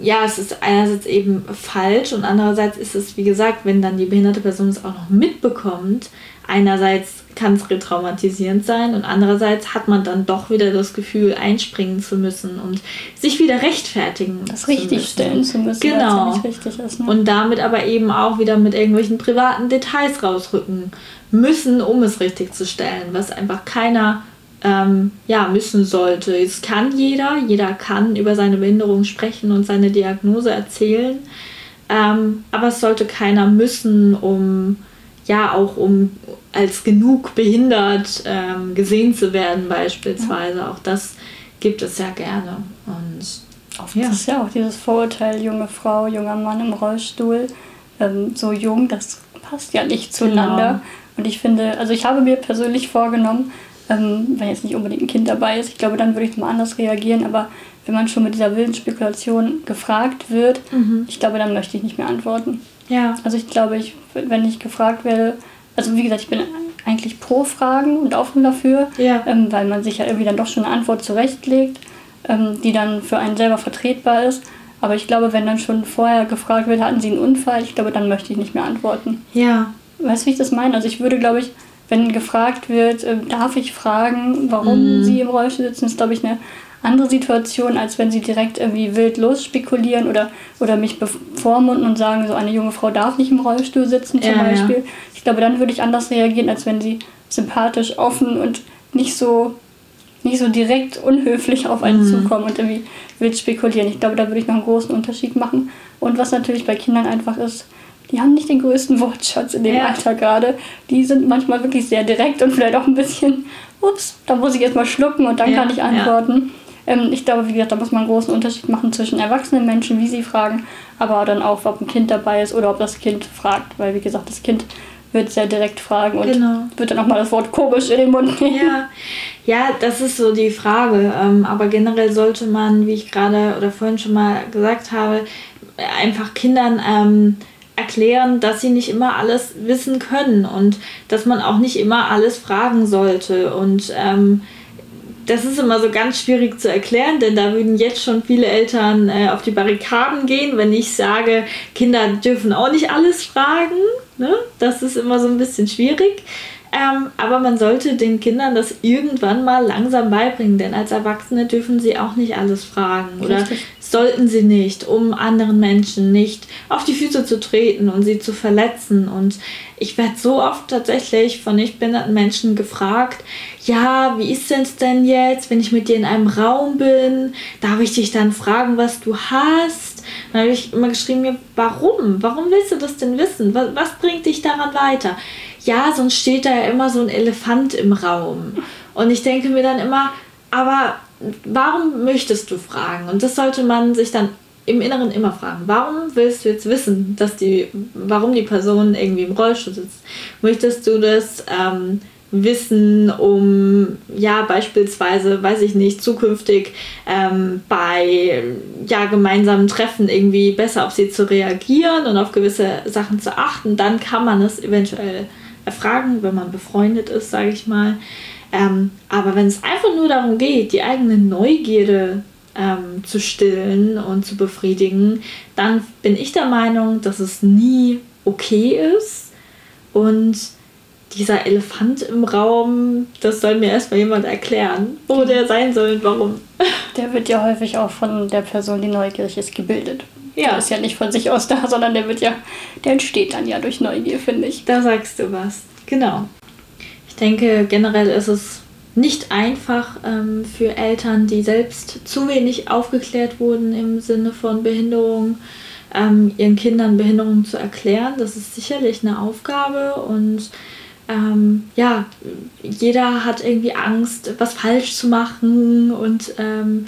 Speaker 2: ja, es ist einerseits eben falsch und andererseits ist es, wie gesagt, wenn dann die behinderte Person es auch noch mitbekommt, einerseits kann es retraumatisierend sein und andererseits hat man dann doch wieder das Gefühl, einspringen zu müssen und sich wieder rechtfertigen.
Speaker 3: Das richtig zu stellen zu müssen,
Speaker 2: genau. Ja richtig ist. Ne? Und damit aber eben auch wieder mit irgendwelchen privaten Details rausrücken müssen, um es richtig zu stellen, was einfach keiner ähm, ja, müssen sollte. Es kann jeder, jeder kann über seine Behinderung sprechen und seine Diagnose erzählen, ähm, aber es sollte keiner müssen, um ja auch um als genug behindert ähm, gesehen zu werden beispielsweise. Ja. Auch das gibt es ja gerne. Und
Speaker 3: Oft ja. ist ja auch dieses Vorurteil, junge Frau, junger Mann im Rollstuhl, ähm, so jung, das passt ja nicht zueinander. Genau. Und ich finde, also ich habe mir persönlich vorgenommen, ähm, wenn jetzt nicht unbedingt ein Kind dabei ist, ich glaube, dann würde ich mal anders reagieren, aber wenn man schon mit dieser wilden Spekulation gefragt wird, mhm. ich glaube, dann möchte ich nicht mehr antworten.
Speaker 2: Ja.
Speaker 3: Also ich glaube, ich, wenn ich gefragt werde, also wie gesagt, ich bin eigentlich pro Fragen und offen dafür,
Speaker 2: ja.
Speaker 3: ähm, weil man sich ja irgendwie dann doch schon eine Antwort zurechtlegt, ähm, die dann für einen selber vertretbar ist. Aber ich glaube, wenn dann schon vorher gefragt wird, hatten Sie einen Unfall, ich glaube, dann möchte ich nicht mehr antworten.
Speaker 2: Ja.
Speaker 3: Weißt du, wie ich das meine? Also ich würde, glaube ich, wenn gefragt wird, äh, darf ich fragen, warum mm. Sie im Rollstuhl sitzen, ist, glaube ich, eine andere Situation, als wenn sie direkt irgendwie wild los spekulieren oder, oder mich bevormunden und sagen, so eine junge Frau darf nicht im Rollstuhl sitzen zum ja, Beispiel. Ja. Ich glaube, dann würde ich anders reagieren, als wenn sie sympathisch, offen und nicht so, nicht so direkt unhöflich auf einen mhm. zukommen und irgendwie wild spekulieren. Ich glaube, da würde ich noch einen großen Unterschied machen. Und was natürlich bei Kindern einfach ist, die haben nicht den größten Wortschatz in dem ja. Alter gerade. Die sind manchmal wirklich sehr direkt und vielleicht auch ein bisschen, ups, da muss ich jetzt mal schlucken und dann ja, kann ich antworten. Ähm, ich glaube, wie gesagt, da muss man einen großen Unterschied machen zwischen erwachsenen Menschen, wie sie fragen, aber dann auch, ob ein Kind dabei ist oder ob das Kind fragt. Weil, wie gesagt, das Kind wird sehr direkt fragen und genau. wird dann auch mal das Wort komisch in den Mund nehmen.
Speaker 2: Ja, ja das ist so die Frage. Ähm, aber generell sollte man, wie ich gerade oder vorhin schon mal gesagt habe, einfach Kindern ähm, erklären, dass sie nicht immer alles wissen können und dass man auch nicht immer alles fragen sollte. Und ähm, das ist immer so ganz schwierig zu erklären, denn da würden jetzt schon viele Eltern äh, auf die Barrikaden gehen, wenn ich sage, Kinder dürfen auch nicht alles fragen. Ne? Das ist immer so ein bisschen schwierig. Ähm, aber man sollte den Kindern das irgendwann mal langsam beibringen, denn als Erwachsene dürfen sie auch nicht alles fragen oder Richtig. sollten sie nicht, um anderen Menschen nicht auf die Füße zu treten und sie zu verletzen. Und ich werde so oft tatsächlich von nicht behinderten Menschen gefragt, ja, wie ist es denn jetzt, wenn ich mit dir in einem Raum bin? Darf ich dich dann fragen, was du hast? Dann habe ich immer geschrieben, warum? Warum willst du das denn wissen? Was, was bringt dich daran weiter? Ja, sonst steht da ja immer so ein Elefant im Raum. Und ich denke mir dann immer, aber warum möchtest du fragen? Und das sollte man sich dann im Inneren immer fragen. Warum willst du jetzt wissen, dass die, warum die Person irgendwie im Rollstuhl sitzt? Möchtest du das ähm, wissen, um ja beispielsweise, weiß ich nicht, zukünftig ähm, bei ja gemeinsamen Treffen irgendwie besser auf sie zu reagieren und auf gewisse Sachen zu achten? Dann kann man es eventuell erfragen, wenn man befreundet ist, sage ich mal. Ähm, aber wenn es einfach nur darum geht, die eigene Neugierde ähm, zu stillen und zu befriedigen, dann bin ich der Meinung, dass es nie okay ist. Und dieser Elefant im Raum, das soll mir erstmal jemand erklären, wo der sein soll und warum.
Speaker 3: Der wird ja häufig auch von der Person, die neugierig ist, gebildet. Ja. Der ist ja nicht von sich aus da, sondern der wird ja, der entsteht dann ja durch Neugier, finde ich.
Speaker 2: Da sagst du was. Genau. Ich denke, generell ist es nicht einfach ähm, für Eltern, die selbst zu wenig aufgeklärt wurden im Sinne von Behinderung, ähm, ihren Kindern Behinderung zu erklären. Das ist sicherlich eine Aufgabe und ähm, ja, jeder hat irgendwie Angst, was falsch zu machen und ähm,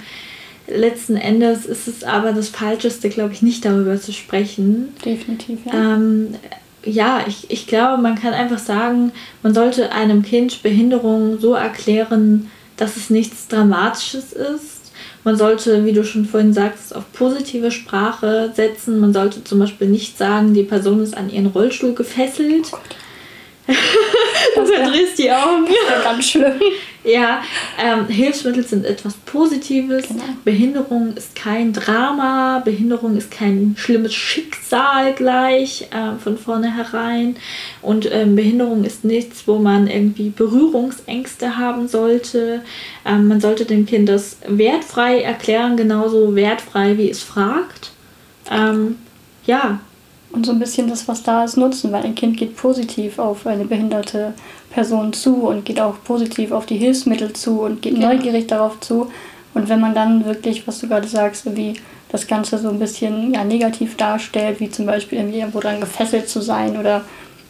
Speaker 2: letzten Endes ist es aber das Falscheste, glaube ich, nicht darüber zu sprechen.
Speaker 3: Definitiv, ja.
Speaker 2: Ähm, ja, ich, ich glaube, man kann einfach sagen, man sollte einem Kind Behinderung so erklären, dass es nichts Dramatisches ist. Man sollte, wie du schon vorhin sagst, auf positive Sprache setzen. Man sollte zum Beispiel nicht sagen, die Person ist an ihren Rollstuhl gefesselt. Oh du verdrehst die Augen.
Speaker 3: Das ist ganz schlimm.
Speaker 2: Ja, ähm, Hilfsmittel sind etwas Positives. Genau. Behinderung ist kein Drama. Behinderung ist kein schlimmes Schicksal gleich äh, von vornherein. Und ähm, Behinderung ist nichts, wo man irgendwie Berührungsängste haben sollte. Ähm, man sollte dem Kind das wertfrei erklären, genauso wertfrei, wie es fragt. Ähm, ja,
Speaker 3: und so ein bisschen das, was da ist, nutzen, weil ein Kind geht positiv auf eine behinderte Person zu und geht auch positiv auf die Hilfsmittel zu und geht genau. neugierig darauf zu. Und wenn man dann wirklich, was du gerade sagst, irgendwie das Ganze so ein bisschen ja, negativ darstellt, wie zum Beispiel irgendwie irgendwo dran gefesselt zu sein oder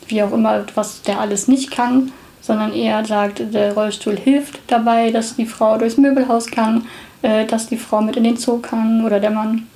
Speaker 3: wie auch immer, was der alles nicht kann, sondern eher sagt, der Rollstuhl hilft dabei, dass die Frau durchs Möbelhaus kann, äh, dass die Frau mit in den Zoo kann oder der Mann.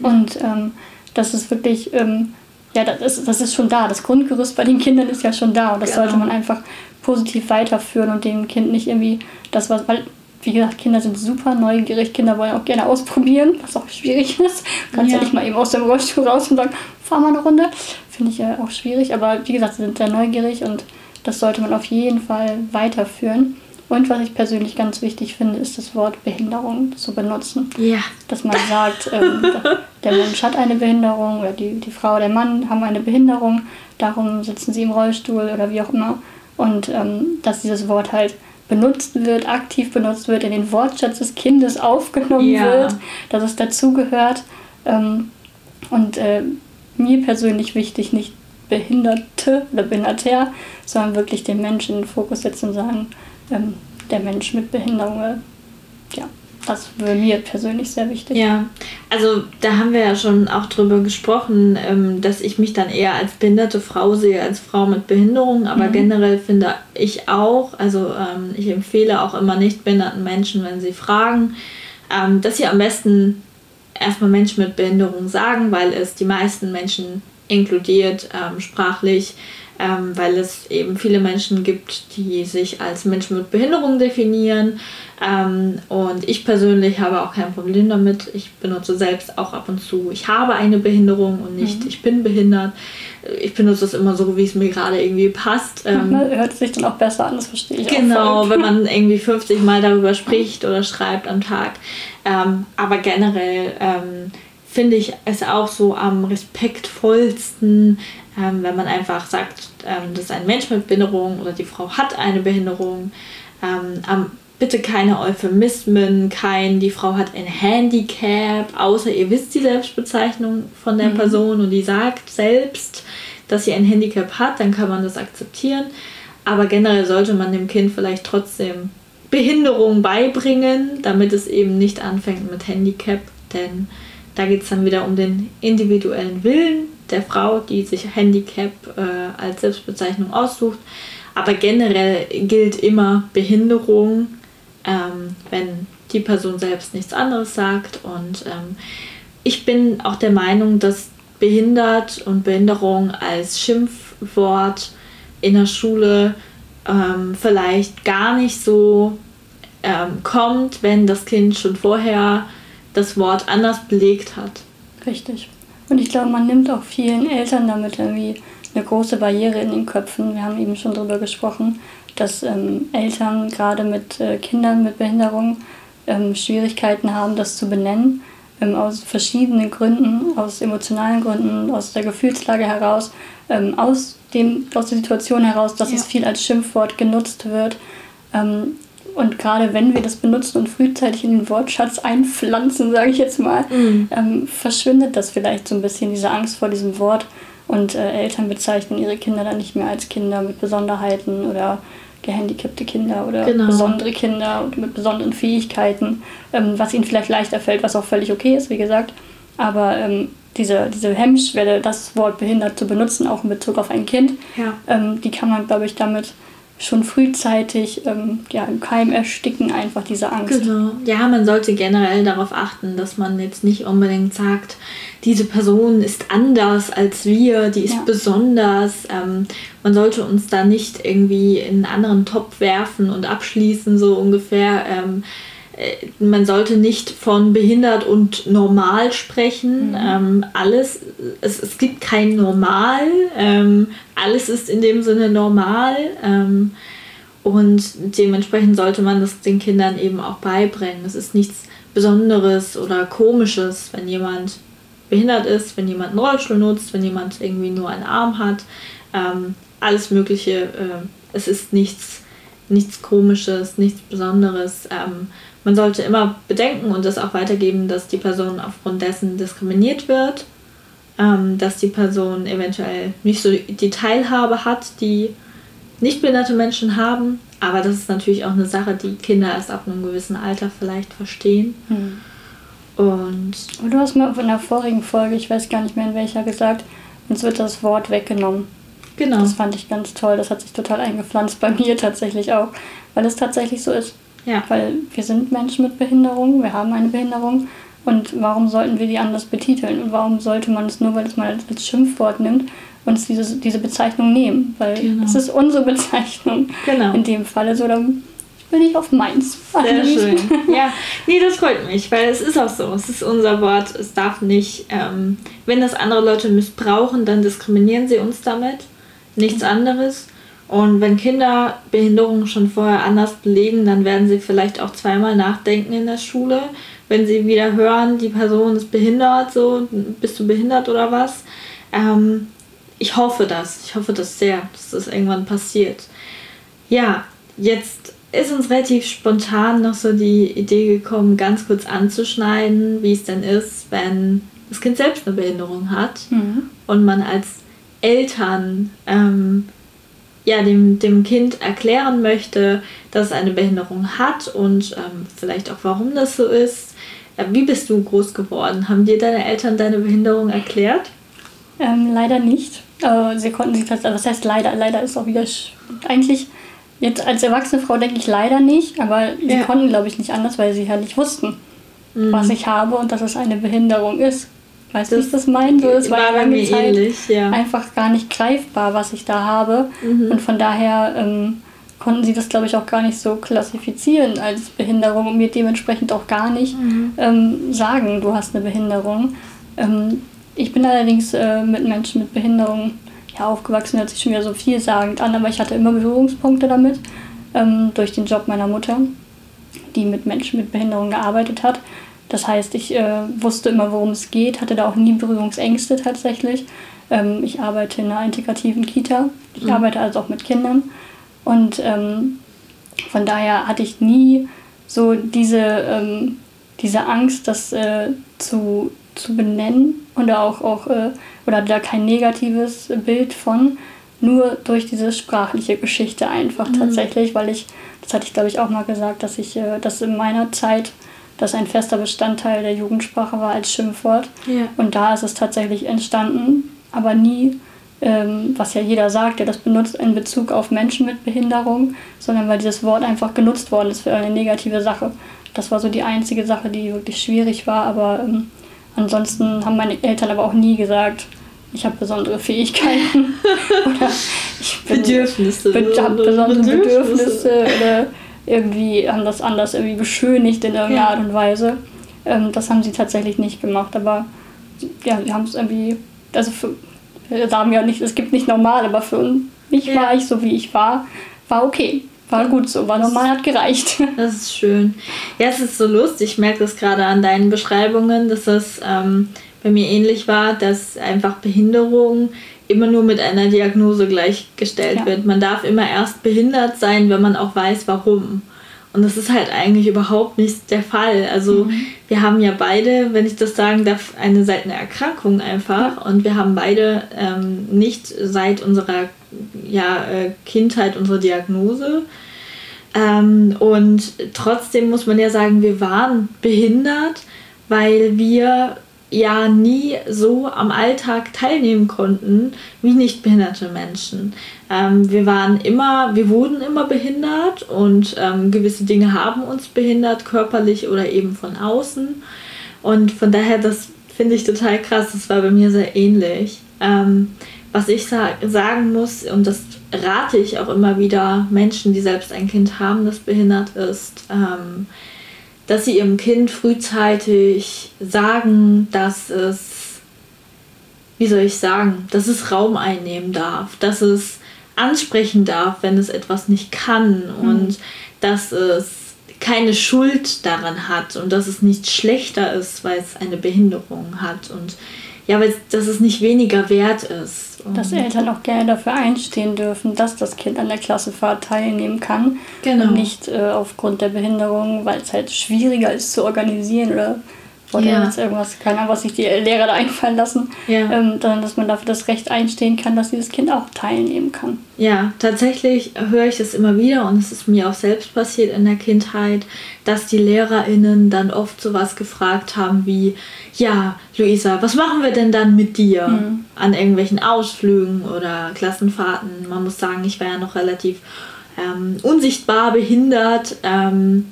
Speaker 3: Und ähm, das ist wirklich, ähm, ja, das ist, das ist schon da. Das Grundgerüst bei den Kindern ist ja schon da und das genau. sollte man einfach positiv weiterführen und dem Kind nicht irgendwie das, was, weil, wie gesagt, Kinder sind super neugierig, Kinder wollen auch gerne ausprobieren, was auch schwierig ist. Du kannst ja. ja nicht mal eben aus dem Rollstuhl raus und sagen, fahr mal eine Runde. Finde ich ja auch schwierig, aber wie gesagt, sie sind sehr neugierig und das sollte man auf jeden Fall weiterführen. Und was ich persönlich ganz wichtig finde, ist das Wort Behinderung zu benutzen.
Speaker 2: Ja.
Speaker 3: Dass man sagt, ähm, der Mensch hat eine Behinderung oder die, die Frau, der Mann haben eine Behinderung, darum sitzen sie im Rollstuhl oder wie auch immer. Und ähm, dass dieses Wort halt benutzt wird, aktiv benutzt wird, in den Wortschatz des Kindes aufgenommen ja. wird, dass es dazugehört. Ähm, und äh, mir persönlich wichtig, nicht Behinderte oder Behinderter, sondern wirklich den Menschen in den Fokus setzen und sagen, ähm, der Mensch mit Behinderung. Ja, das wäre mir persönlich sehr wichtig.
Speaker 2: Ja, also da haben wir ja schon auch drüber gesprochen, ähm, dass ich mich dann eher als behinderte Frau sehe, als Frau mit Behinderung. Aber mhm. generell finde ich auch, also ähm, ich empfehle auch immer nicht behinderten Menschen, wenn sie fragen, ähm, dass sie am besten erstmal Menschen mit Behinderung sagen, weil es die meisten Menschen inkludiert, ähm, sprachlich ähm, weil es eben viele Menschen gibt, die sich als Menschen mit Behinderung definieren. Ähm, und ich persönlich habe auch kein Problem damit. Ich benutze selbst auch ab und zu, ich habe eine Behinderung und nicht, mhm. ich bin behindert. Ich benutze das immer so, wie es mir gerade irgendwie passt.
Speaker 3: Ähm, Hört sich dann auch besser an, das verstehe ich
Speaker 2: Genau, auch wenn man irgendwie 50 Mal darüber spricht oder schreibt am Tag. Ähm, aber generell ähm, finde ich es auch so am respektvollsten, ähm, wenn man einfach sagt, ähm, das ist ein Mensch mit Behinderung oder die Frau hat eine Behinderung. Ähm, bitte keine Euphemismen, kein, die Frau hat ein Handicap, außer ihr wisst die Selbstbezeichnung von der mhm. Person und die sagt selbst, dass sie ein Handicap hat, dann kann man das akzeptieren. Aber generell sollte man dem Kind vielleicht trotzdem Behinderung beibringen, damit es eben nicht anfängt mit Handicap, denn da geht es dann wieder um den individuellen Willen der Frau, die sich Handicap äh, als Selbstbezeichnung aussucht. Aber generell gilt immer Behinderung, ähm, wenn die Person selbst nichts anderes sagt. Und ähm, ich bin auch der Meinung, dass behindert und Behinderung als Schimpfwort in der Schule ähm, vielleicht gar nicht so ähm, kommt, wenn das Kind schon vorher das Wort anders belegt hat.
Speaker 3: Richtig. Und ich glaube, man nimmt auch vielen Eltern damit irgendwie eine große Barriere in den Köpfen. Wir haben eben schon darüber gesprochen, dass ähm, Eltern gerade mit äh, Kindern mit Behinderung ähm, Schwierigkeiten haben, das zu benennen, ähm, aus verschiedenen Gründen, aus emotionalen Gründen, aus der Gefühlslage heraus, ähm, aus, dem, aus der Situation heraus, dass ja. es viel als Schimpfwort genutzt wird. Und gerade wenn wir das benutzen und frühzeitig in den Wortschatz einpflanzen, sage ich jetzt mal, mhm. ähm, verschwindet das vielleicht so ein bisschen, diese Angst vor diesem Wort. Und äh, Eltern bezeichnen ihre Kinder dann nicht mehr als Kinder mit Besonderheiten oder gehandicapte Kinder oder genau. besondere Kinder mit besonderen Fähigkeiten, ähm, was ihnen vielleicht leichter fällt, was auch völlig okay ist, wie gesagt. Aber ähm, diese, diese Hemmschwelle, das Wort behindert zu benutzen, auch in Bezug auf ein Kind, ja. ähm, die kann man, glaube ich, damit schon frühzeitig ähm, ja, im Keim ersticken, einfach diese Angst.
Speaker 2: Genau. Ja, man sollte generell darauf achten, dass man jetzt nicht unbedingt sagt, diese Person ist anders als wir, die ist ja. besonders. Ähm, man sollte uns da nicht irgendwie in einen anderen Topf werfen und abschließen, so ungefähr. Ähm, äh, man sollte nicht von behindert und normal sprechen. Mhm. Ähm, alles, es, es gibt kein Normal. Ähm, alles ist in dem Sinne normal. Ähm, und dementsprechend sollte man das den Kindern eben auch beibringen. Es ist nichts Besonderes oder Komisches, wenn jemand behindert ist, wenn jemand einen Rollstuhl nutzt, wenn jemand irgendwie nur einen Arm hat. Ähm, alles Mögliche. Äh, es ist nichts, nichts Komisches, nichts Besonderes. Man sollte immer bedenken und das auch weitergeben, dass die Person aufgrund dessen diskriminiert wird, ähm, dass die Person eventuell nicht so die Teilhabe hat, die nicht behinderte Menschen haben. Aber das ist natürlich auch eine Sache, die Kinder erst ab einem gewissen Alter vielleicht verstehen. Hm. Und,
Speaker 3: und du hast mal in der vorigen Folge, ich weiß gar nicht mehr in welcher, gesagt, uns wird das Wort weggenommen. Genau. Das fand ich ganz toll. Das hat sich total eingepflanzt bei mir tatsächlich auch, weil es tatsächlich so ist. Ja. Weil wir sind Menschen mit Behinderung, wir haben eine Behinderung und warum sollten wir die anders betiteln? Und warum sollte man es nur, weil es mal als, Schimpfwort nimmt, uns diese, diese Bezeichnung nehmen? Weil genau. das ist unsere Bezeichnung genau. in dem Fall. Also dann bin ich auf meins.
Speaker 2: Sehr schön. Ja, nee, das freut mich, weil es ist auch so. Es ist unser Wort. Es darf nicht, ähm, wenn das andere Leute missbrauchen, dann diskriminieren sie uns damit. Nichts anderes. Und wenn Kinder Behinderungen schon vorher anders belegen, dann werden sie vielleicht auch zweimal nachdenken in der Schule, wenn sie wieder hören, die Person ist behindert, so, bist du behindert oder was. Ähm, ich hoffe das, ich hoffe das sehr, dass das irgendwann passiert. Ja, jetzt ist uns relativ spontan noch so die Idee gekommen, ganz kurz anzuschneiden, wie es denn ist, wenn das Kind selbst eine Behinderung hat mhm. und man als Eltern ähm, ja, dem, dem Kind erklären möchte, dass es eine Behinderung hat und ähm, vielleicht auch warum das so ist. Äh, wie bist du groß geworden? Haben dir deine Eltern deine Behinderung erklärt?
Speaker 3: Ähm, leider nicht. Äh, sie konnten sich das, also das heißt leider, leider ist auch wieder eigentlich jetzt als erwachsene Frau denke ich leider nicht, aber sie ja. konnten glaube ich nicht anders, weil sie ja nicht wussten, mhm. was ich habe und dass es eine Behinderung ist. Weißt du, was das meint? So, es war, war lange Zeit ähnlich, ja. einfach gar nicht greifbar, was ich da habe. Mhm. Und von daher ähm, konnten sie das, glaube ich, auch gar nicht so klassifizieren als Behinderung und mir dementsprechend auch gar nicht mhm. ähm, sagen, du hast eine Behinderung. Ähm, ich bin allerdings äh, mit Menschen mit Behinderung ja, aufgewachsen, hört sich schon wieder so vielsagend an, aber ich hatte immer Berührungspunkte damit ähm, durch den Job meiner Mutter, die mit Menschen mit Behinderung gearbeitet hat. Das heißt, ich äh, wusste immer, worum es geht, hatte da auch nie Berührungsängste tatsächlich. Ähm, ich arbeite in einer integrativen Kita. Ich mhm. arbeite also auch mit Kindern. Und ähm, von daher hatte ich nie so diese, ähm, diese Angst, das äh, zu, zu benennen oder auch, auch äh, oder da kein negatives Bild von, nur durch diese sprachliche Geschichte einfach mhm. tatsächlich, weil ich, das hatte ich glaube ich auch mal gesagt, dass ich äh, das in meiner Zeit das ein fester Bestandteil der Jugendsprache war als Schimpfwort. Ja. Und da ist es tatsächlich entstanden, aber nie, ähm, was ja jeder sagt, der das benutzt, in Bezug auf Menschen mit Behinderung, sondern weil dieses Wort einfach genutzt worden ist für eine negative Sache. Das war so die einzige Sache, die wirklich schwierig war, aber ähm, ansonsten haben meine Eltern aber auch nie gesagt, ich habe besondere Fähigkeiten oder ich bin, Bedürfnisse. Be habe besondere Bedürfnisse, Bedürfnisse oder irgendwie haben das anders irgendwie beschönigt in irgendeiner ja. Art und Weise. Ähm, das haben sie tatsächlich nicht gemacht, aber ja, sie haben es irgendwie, also für, wir sagen ja nicht, es gibt nicht normal, aber für mich ja. war ich so wie ich war, war okay. war gut so, war normal, hat gereicht.
Speaker 2: Das ist schön. Ja, es ist so lustig. Ich merke das gerade an deinen Beschreibungen, dass es ähm, bei mir ähnlich war, dass einfach Behinderung immer nur mit einer Diagnose gleichgestellt ja. wird. Man darf immer erst behindert sein, wenn man auch weiß, warum. Und das ist halt eigentlich überhaupt nicht der Fall. Also mhm. wir haben ja beide, wenn ich das sagen darf, eine seltene Erkrankung einfach. Und wir haben beide ähm, nicht seit unserer ja, äh, Kindheit unsere Diagnose. Ähm, und trotzdem muss man ja sagen, wir waren behindert, weil wir ja nie so am Alltag teilnehmen konnten wie nicht behinderte Menschen. Ähm, wir waren immer, wir wurden immer behindert und ähm, gewisse Dinge haben uns behindert, körperlich oder eben von außen. Und von daher, das finde ich total krass, das war bei mir sehr ähnlich. Ähm, was ich sa sagen muss, und das rate ich auch immer wieder Menschen, die selbst ein Kind haben, das behindert ist, ähm, dass sie ihrem Kind frühzeitig sagen, dass es, wie soll ich sagen, dass es Raum einnehmen darf, dass es ansprechen darf, wenn es etwas nicht kann mhm. und dass es keine Schuld daran hat und dass es nicht schlechter ist, weil es eine Behinderung hat und ja, weil dass es nicht weniger wert ist.
Speaker 3: Dass Eltern auch gerne dafür einstehen dürfen, dass das Kind an der Klassenfahrt teilnehmen kann. Genau. Und nicht äh, aufgrund der Behinderung, weil es halt schwieriger ist zu organisieren oder oder ja. jetzt irgendwas, keine Ahnung, was sich die Lehrer da einfallen lassen, ja. ähm, sondern dass man dafür das Recht einstehen kann, dass dieses Kind auch teilnehmen kann.
Speaker 2: Ja, tatsächlich höre ich das immer wieder und es ist mir auch selbst passiert in der Kindheit, dass die LehrerInnen dann oft sowas gefragt haben wie, ja, Luisa, was machen wir denn dann mit dir mhm. an irgendwelchen Ausflügen oder Klassenfahrten? Man muss sagen, ich war ja noch relativ ähm, unsichtbar behindert. Ähm,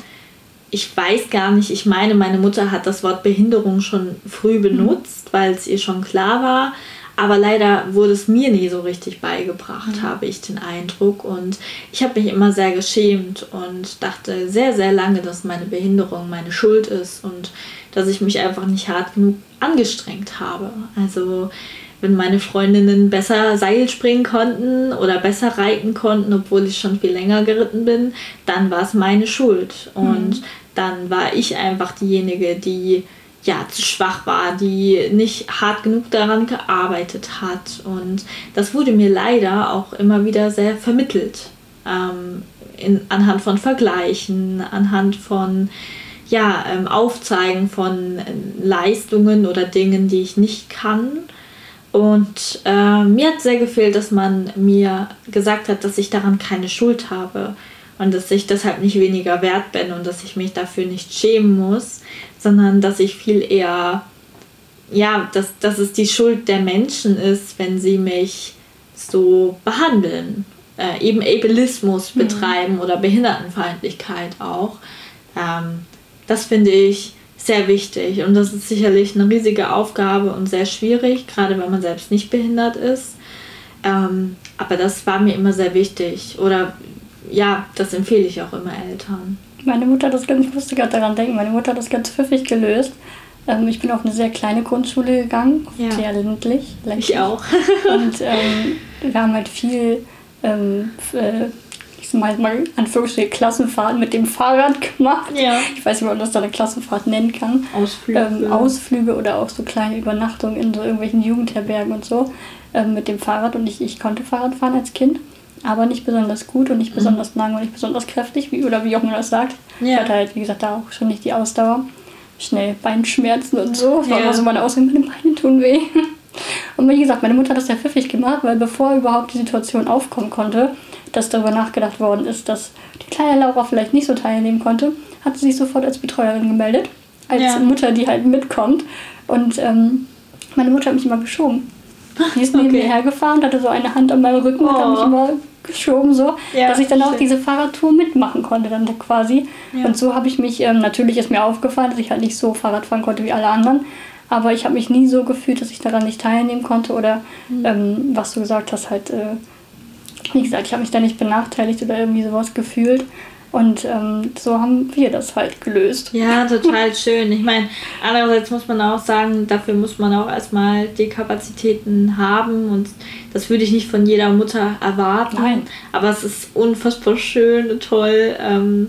Speaker 2: ich weiß gar nicht, ich meine, meine Mutter hat das Wort Behinderung schon früh benutzt, mhm. weil es ihr schon klar war. Aber leider wurde es mir nie so richtig beigebracht, mhm. habe ich den Eindruck. Und ich habe mich immer sehr geschämt und dachte sehr, sehr lange, dass meine Behinderung meine Schuld ist und dass ich mich einfach nicht hart genug angestrengt habe. Also wenn meine Freundinnen besser Seil springen konnten oder besser reiten konnten, obwohl ich schon viel länger geritten bin, dann war es meine Schuld. Und mhm dann war ich einfach diejenige, die ja zu schwach war, die nicht hart genug daran gearbeitet hat. Und das wurde mir leider auch immer wieder sehr vermittelt. Ähm, in, anhand von Vergleichen, anhand von ja, ähm, Aufzeigen von äh, Leistungen oder Dingen, die ich nicht kann. Und äh, mir hat sehr gefehlt, dass man mir gesagt hat, dass ich daran keine Schuld habe und dass ich deshalb nicht weniger wert bin und dass ich mich dafür nicht schämen muss, sondern dass ich viel eher, ja, dass, dass es die Schuld der Menschen ist, wenn sie mich so behandeln. Äh, eben Ableismus mhm. betreiben oder Behindertenfeindlichkeit auch. Ähm, das finde ich sehr wichtig und das ist sicherlich eine riesige Aufgabe und sehr schwierig, gerade wenn man selbst nicht behindert ist. Ähm, aber das war mir immer sehr wichtig. Oder ja, das empfehle ich auch immer Eltern.
Speaker 3: Meine Mutter hat das, ich musste gerade daran denken, meine Mutter hat das ganz pfiffig gelöst. Ähm, ich bin auf eine sehr kleine Grundschule gegangen, ja. sehr ländlich, ländlich.
Speaker 2: Ich auch.
Speaker 3: und ähm, wir haben halt viel, ähm, äh, ich sag mal, Anführungsstrichen Klassenfahrten mit dem Fahrrad gemacht. Ja. Ich weiß nicht, ob man das da eine Klassenfahrt nennen kann.
Speaker 2: Ausflüge.
Speaker 3: Ähm, Ausflüge oder auch so kleine Übernachtungen in so irgendwelchen Jugendherbergen und so ähm, mit dem Fahrrad. Und ich, ich konnte Fahrrad fahren als Kind aber nicht besonders gut und nicht mhm. besonders lang und nicht besonders kräftig, wie, oder wie auch immer das sagt. Ja. Ich hatte halt, wie gesagt, da auch schon nicht die Ausdauer. Schnell Beinschmerzen und so. Das war immer so meine Ausrede, meine Beine tun weh. Und wie gesagt, meine Mutter hat das sehr pfiffig gemacht, weil bevor überhaupt die Situation aufkommen konnte, dass darüber nachgedacht worden ist, dass die kleine Laura vielleicht nicht so teilnehmen konnte, hat sie sich sofort als Betreuerin gemeldet. Als ja. Mutter, die halt mitkommt. Und ähm, meine Mutter hat mich immer geschoben. Die ist neben okay. mir hergefahren, hatte so eine Hand an meinem Rücken oh. und hat mich immer geschoben, so, ja, dass ich dann auch diese Fahrradtour mitmachen konnte, dann quasi. Ja. Und so habe ich mich, ähm, natürlich ist mir aufgefallen, dass ich halt nicht so Fahrrad fahren konnte wie alle anderen, aber ich habe mich nie so gefühlt, dass ich daran nicht teilnehmen konnte oder mhm. ähm, was du gesagt hast, halt, äh, wie gesagt, ich habe mich da nicht benachteiligt oder irgendwie sowas gefühlt. Und ähm, so haben wir das halt gelöst.
Speaker 2: Ja, total schön. Ich meine, andererseits muss man auch sagen, dafür muss man auch erstmal die Kapazitäten haben und das würde ich nicht von jeder Mutter erwarten.
Speaker 3: Nein.
Speaker 2: Aber es ist unfassbar schön und toll, ähm,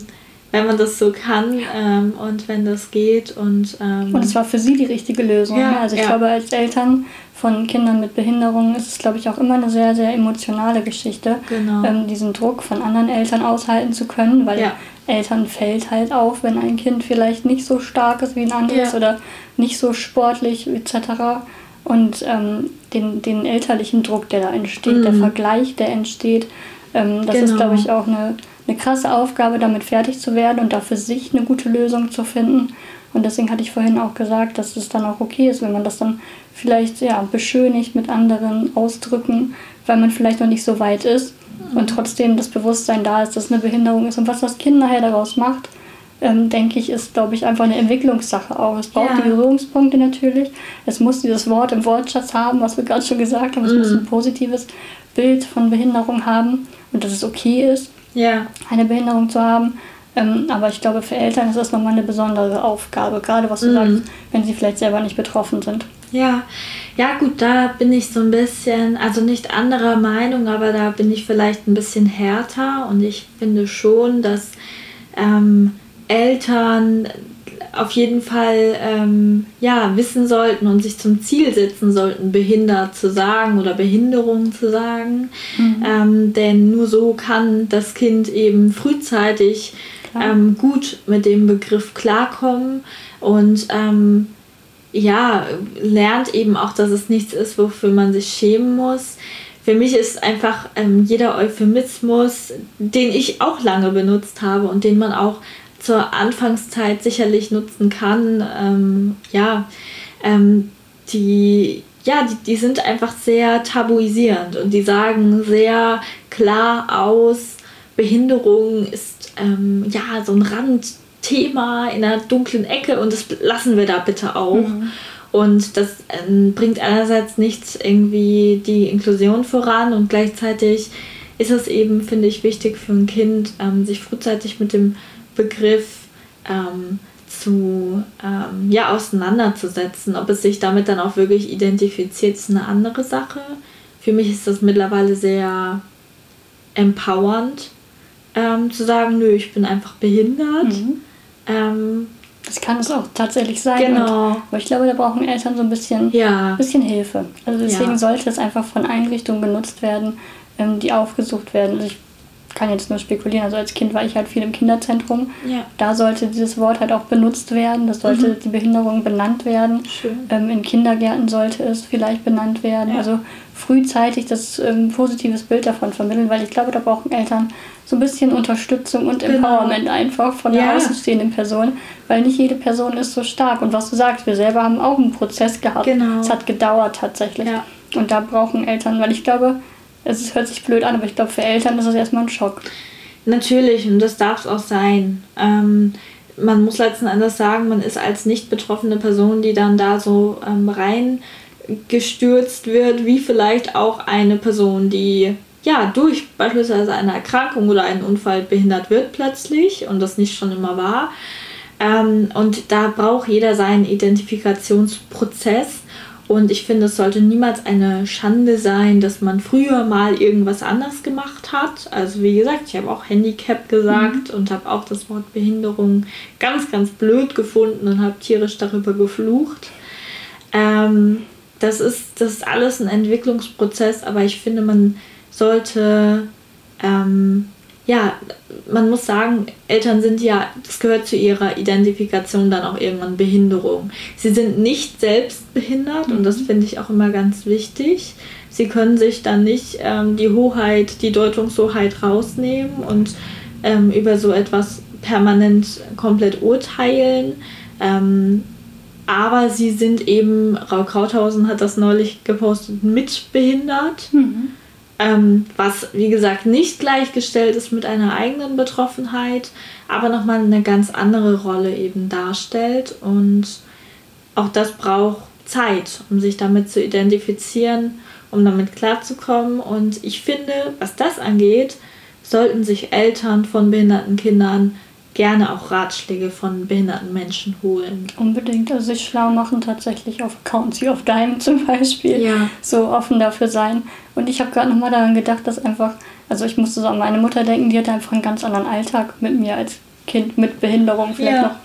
Speaker 2: wenn man das so kann ähm, und wenn das geht. Und, ähm,
Speaker 3: und es war für sie die richtige Lösung.
Speaker 2: Ja,
Speaker 3: ne? also ich
Speaker 2: ja.
Speaker 3: glaube, als Eltern von Kindern mit Behinderungen ist es, glaube ich, auch immer eine sehr, sehr emotionale Geschichte,
Speaker 2: Genau.
Speaker 3: ähm, diesen Druck von anderen Eltern aushalten zu können, weil
Speaker 2: Ja.
Speaker 3: Eltern fällt halt auf, wenn ein Kind vielleicht nicht so stark ist wie ein anderes
Speaker 2: Ja.
Speaker 3: oder nicht so sportlich etc. Und ähm, den, den elterlichen Druck, der da entsteht, der
Speaker 2: Mhm.
Speaker 3: Vergleich, der entsteht, ähm, das ist,
Speaker 2: Genau.
Speaker 3: glaube ich, auch eine, eine krasse Aufgabe, damit fertig zu werden und da für sich eine gute Lösung zu finden. Und deswegen hatte ich vorhin auch gesagt, dass es dann auch okay ist, wenn man das dann vielleicht ja, beschönigt mit anderen Ausdrücken, weil man vielleicht noch nicht so weit ist und trotzdem das Bewusstsein da ist, dass es eine Behinderung ist. Und was das Kind nachher daraus macht, ähm, denke ich, ist, glaube ich, einfach eine Entwicklungssache auch. Es braucht
Speaker 2: Ja.
Speaker 3: die Berührungspunkte natürlich. Es muss dieses Wort im Wortschatz haben, was wir gerade schon gesagt haben. Es muss ein positives Bild von Behinderung haben und dass es okay ist,
Speaker 2: ja,
Speaker 3: eine Behinderung zu haben. Ähm, aber ich glaube, für Eltern ist das nochmal eine besondere Aufgabe, gerade was du
Speaker 2: Mhm.
Speaker 3: sagst, wenn sie vielleicht selber nicht betroffen sind.
Speaker 2: Ja, ja gut, da bin ich so ein bisschen, also nicht anderer Meinung, aber da bin ich vielleicht ein bisschen härter und ich finde schon, dass ähm, Eltern auf jeden Fall ähm, ja, wissen sollten und sich zum Ziel setzen sollten, behindert zu sagen oder Behinderung zu sagen. Ähm, denn nur so kann das Kind eben frühzeitig. Ähm, gut mit dem Begriff klarkommen und ähm, ja, lernt eben auch, dass es nichts ist, wofür man sich schämen muss. Für mich ist einfach ähm, jeder Euphemismus, den ich auch lange benutzt habe und den man auch zur Anfangszeit sicherlich nutzen kann, ähm, ja, ähm, die, ja die, die sind einfach sehr tabuisierend und die sagen sehr klar aus, Behinderung ist ähm, ja so ein Randthema in einer dunklen Ecke und das lassen wir da bitte auch. Und das ähm, bringt einerseits nicht irgendwie die Inklusion voran und gleichzeitig ist es eben, finde ich, wichtig für ein Kind, ähm, sich frühzeitig mit dem Begriff ähm, zu ähm, ja, auseinanderzusetzen. Ob es sich damit dann auch wirklich identifiziert, ist eine andere Sache. Für mich ist das mittlerweile sehr empowernd, ähm, zu sagen, nö, ich bin einfach behindert.
Speaker 3: Mhm.
Speaker 2: Ähm,
Speaker 3: Das kann es auch tatsächlich sein.
Speaker 2: Genau.
Speaker 3: Und, aber ich glaube, da brauchen Eltern so ein bisschen,
Speaker 2: ja,
Speaker 3: bisschen Hilfe. Also deswegen
Speaker 2: Ja.
Speaker 3: sollte es einfach von Einrichtungen genutzt werden, ähm, die aufgesucht werden. Also ich kann jetzt nur spekulieren. Also als Kind war ich halt viel im Kinderzentrum.
Speaker 2: ja,
Speaker 3: Da sollte dieses Wort halt auch benutzt werden. Das sollte
Speaker 2: Mhm.
Speaker 3: die Behinderung benannt werden. Ähm, in Kindergärten sollte es vielleicht benannt werden.
Speaker 2: Ja.
Speaker 3: Also frühzeitig das ähm, positives Bild davon vermitteln, weil ich glaube, da brauchen Eltern so ein bisschen Unterstützung und
Speaker 2: Genau.
Speaker 3: Empowerment einfach von der
Speaker 2: Ja.
Speaker 3: außenstehenden Person, weil nicht jede Person ist so stark. Und was du sagst, wir selber haben auch einen Prozess gehabt.
Speaker 2: Genau.
Speaker 3: Es hat gedauert tatsächlich.
Speaker 2: Ja.
Speaker 3: Und da brauchen Eltern, weil ich glaube, es hört sich blöd an, aber ich glaube, für Eltern ist es erstmal ein Schock.
Speaker 2: Natürlich, und das darf es auch sein. Ähm, man muss letzten Endes sagen, man ist als nicht betroffene Person, die dann da so ähm, reingestürzt wird, wie vielleicht auch eine Person, die ja durch beispielsweise eine Erkrankung oder einen Unfall behindert wird plötzlich und das nicht schon immer war. Ähm, und da braucht jeder seinen Identifikationsprozess. Und ich finde, es sollte niemals eine Schande sein, dass man früher mal irgendwas anders gemacht hat. Also wie gesagt, ich habe auch Handicap gesagt und habe auch das Wort Behinderung ganz, ganz blöd gefunden und habe tierisch darüber geflucht. Ähm, das, ist, das ist alles ein Entwicklungsprozess, aber ich finde, man sollte ähm, ja, man muss sagen, Eltern sind ja, das gehört zu ihrer Identifikation dann auch irgendwann Behinderung. Sie sind nicht selbst behindert und das finde ich auch immer ganz wichtig. Sie können sich dann nicht ähm, die Hoheit, die Deutungshoheit rausnehmen und ähm, über so etwas permanent komplett urteilen. Ähm, aber sie sind eben, Rau Krauthausen hat das neulich gepostet, mitbehindert. Ähm, was, wie gesagt, nicht gleichgestellt ist mit einer eigenen Betroffenheit, aber nochmal eine ganz andere Rolle eben darstellt. Und auch das braucht Zeit, um sich damit zu identifizieren, um damit klarzukommen. Und ich finde, was das angeht, sollten sich Eltern von behinderten Kindern gerne auch Ratschläge von behinderten Menschen holen.
Speaker 3: Unbedingt, also sich schlau machen tatsächlich auf Accounts wie auf Dime zum Beispiel.
Speaker 2: Ja.
Speaker 3: So offen dafür sein. Und ich habe gerade nochmal daran gedacht, dass einfach, also ich musste so an meine Mutter denken, die hatte einfach einen ganz anderen Alltag mit mir als Kind mit Behinderung vielleicht
Speaker 2: Ja.
Speaker 3: noch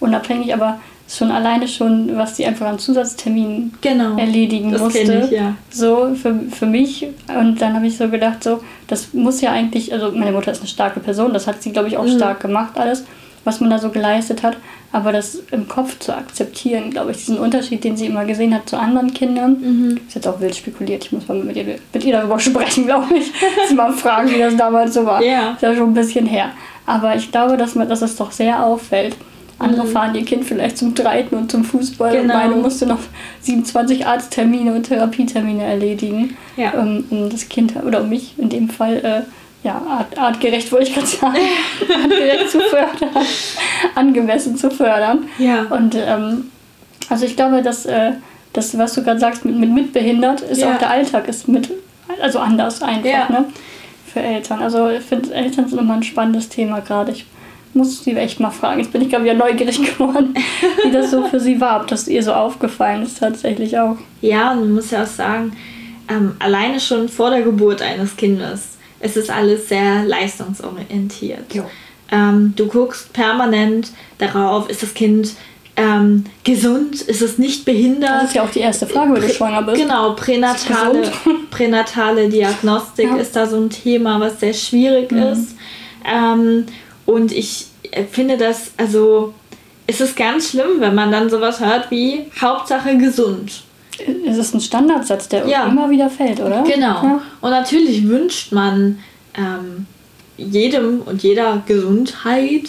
Speaker 3: unabhängig, aber schon alleine schon, was sie einfach an Zusatzterminen
Speaker 2: Genau.
Speaker 3: erledigen
Speaker 2: Das
Speaker 3: musste.
Speaker 2: ich, ja.
Speaker 3: So für, für mich. Und dann habe ich so gedacht, so, das muss ja eigentlich, also meine Mutter ist eine starke Person, das hat sie, glaube ich, auch
Speaker 2: Mhm.
Speaker 3: stark gemacht, alles, was man da so geleistet hat. Aber das im Kopf zu akzeptieren, glaube ich, diesen Unterschied, den sie immer gesehen hat zu anderen Kindern,
Speaker 2: Mhm.
Speaker 3: ist jetzt auch wild spekuliert. Ich muss mal mit ihr, mit ihr darüber sprechen, glaube ich. Sie mal fragen, wie das damals so war.
Speaker 2: Ja.
Speaker 3: Ist ja schon ein bisschen her. Aber ich glaube, dass, man, dass es doch sehr auffällt. Andere fahren ihr Kind vielleicht zum Reiten und zum Fußball und
Speaker 2: Mhm. Genau.
Speaker 3: meine musste noch 27 Arzttermine und Therapietermine erledigen,
Speaker 2: Ja.
Speaker 3: ähm, um das Kind oder um mich in dem Fall äh, ja, art, artgerecht wollte ich gerade sagen, artgerecht zu fördern, angemessen zu fördern.
Speaker 2: Ja.
Speaker 3: Und ähm, also ich glaube, dass äh, das, was du gerade sagst, mit, mit mitbehindert, ist
Speaker 2: Ja.
Speaker 3: auch der Alltag ist mit, also anders einfach,
Speaker 2: Ja.
Speaker 3: ne? Für Eltern. Also ich finde, Eltern sind immer ein spannendes Thema gerade. Ich muss sie echt mal fragen. Jetzt bin ich gerade wieder neugierig geworden, wie das so für sie war, ob das ihr so aufgefallen ist tatsächlich auch.
Speaker 2: Ja, und man muss ja auch sagen, ähm, alleine schon vor der Geburt eines Kindes ist es alles sehr leistungsorientiert. Ähm, du guckst permanent darauf, ist das Kind ähm, gesund, ist es nicht behindert?
Speaker 3: Das ist ja auch die erste Frage, wenn du schwanger bist.
Speaker 2: Genau, pränatale,
Speaker 3: Ist
Speaker 2: pränatale Diagnostik
Speaker 3: Ja.
Speaker 2: ist da so ein Thema, was sehr schwierig
Speaker 3: Mhm.
Speaker 2: ist. Ähm, und ich finde das, also es ist ganz schlimm, wenn man dann sowas hört wie Hauptsache gesund.
Speaker 3: Es ist ein Standardsatz, der
Speaker 2: Ja.
Speaker 3: immer wieder fällt, oder?
Speaker 2: Genau.
Speaker 3: Ja.
Speaker 2: Und natürlich wünscht man ähm, jedem und jeder Gesundheit,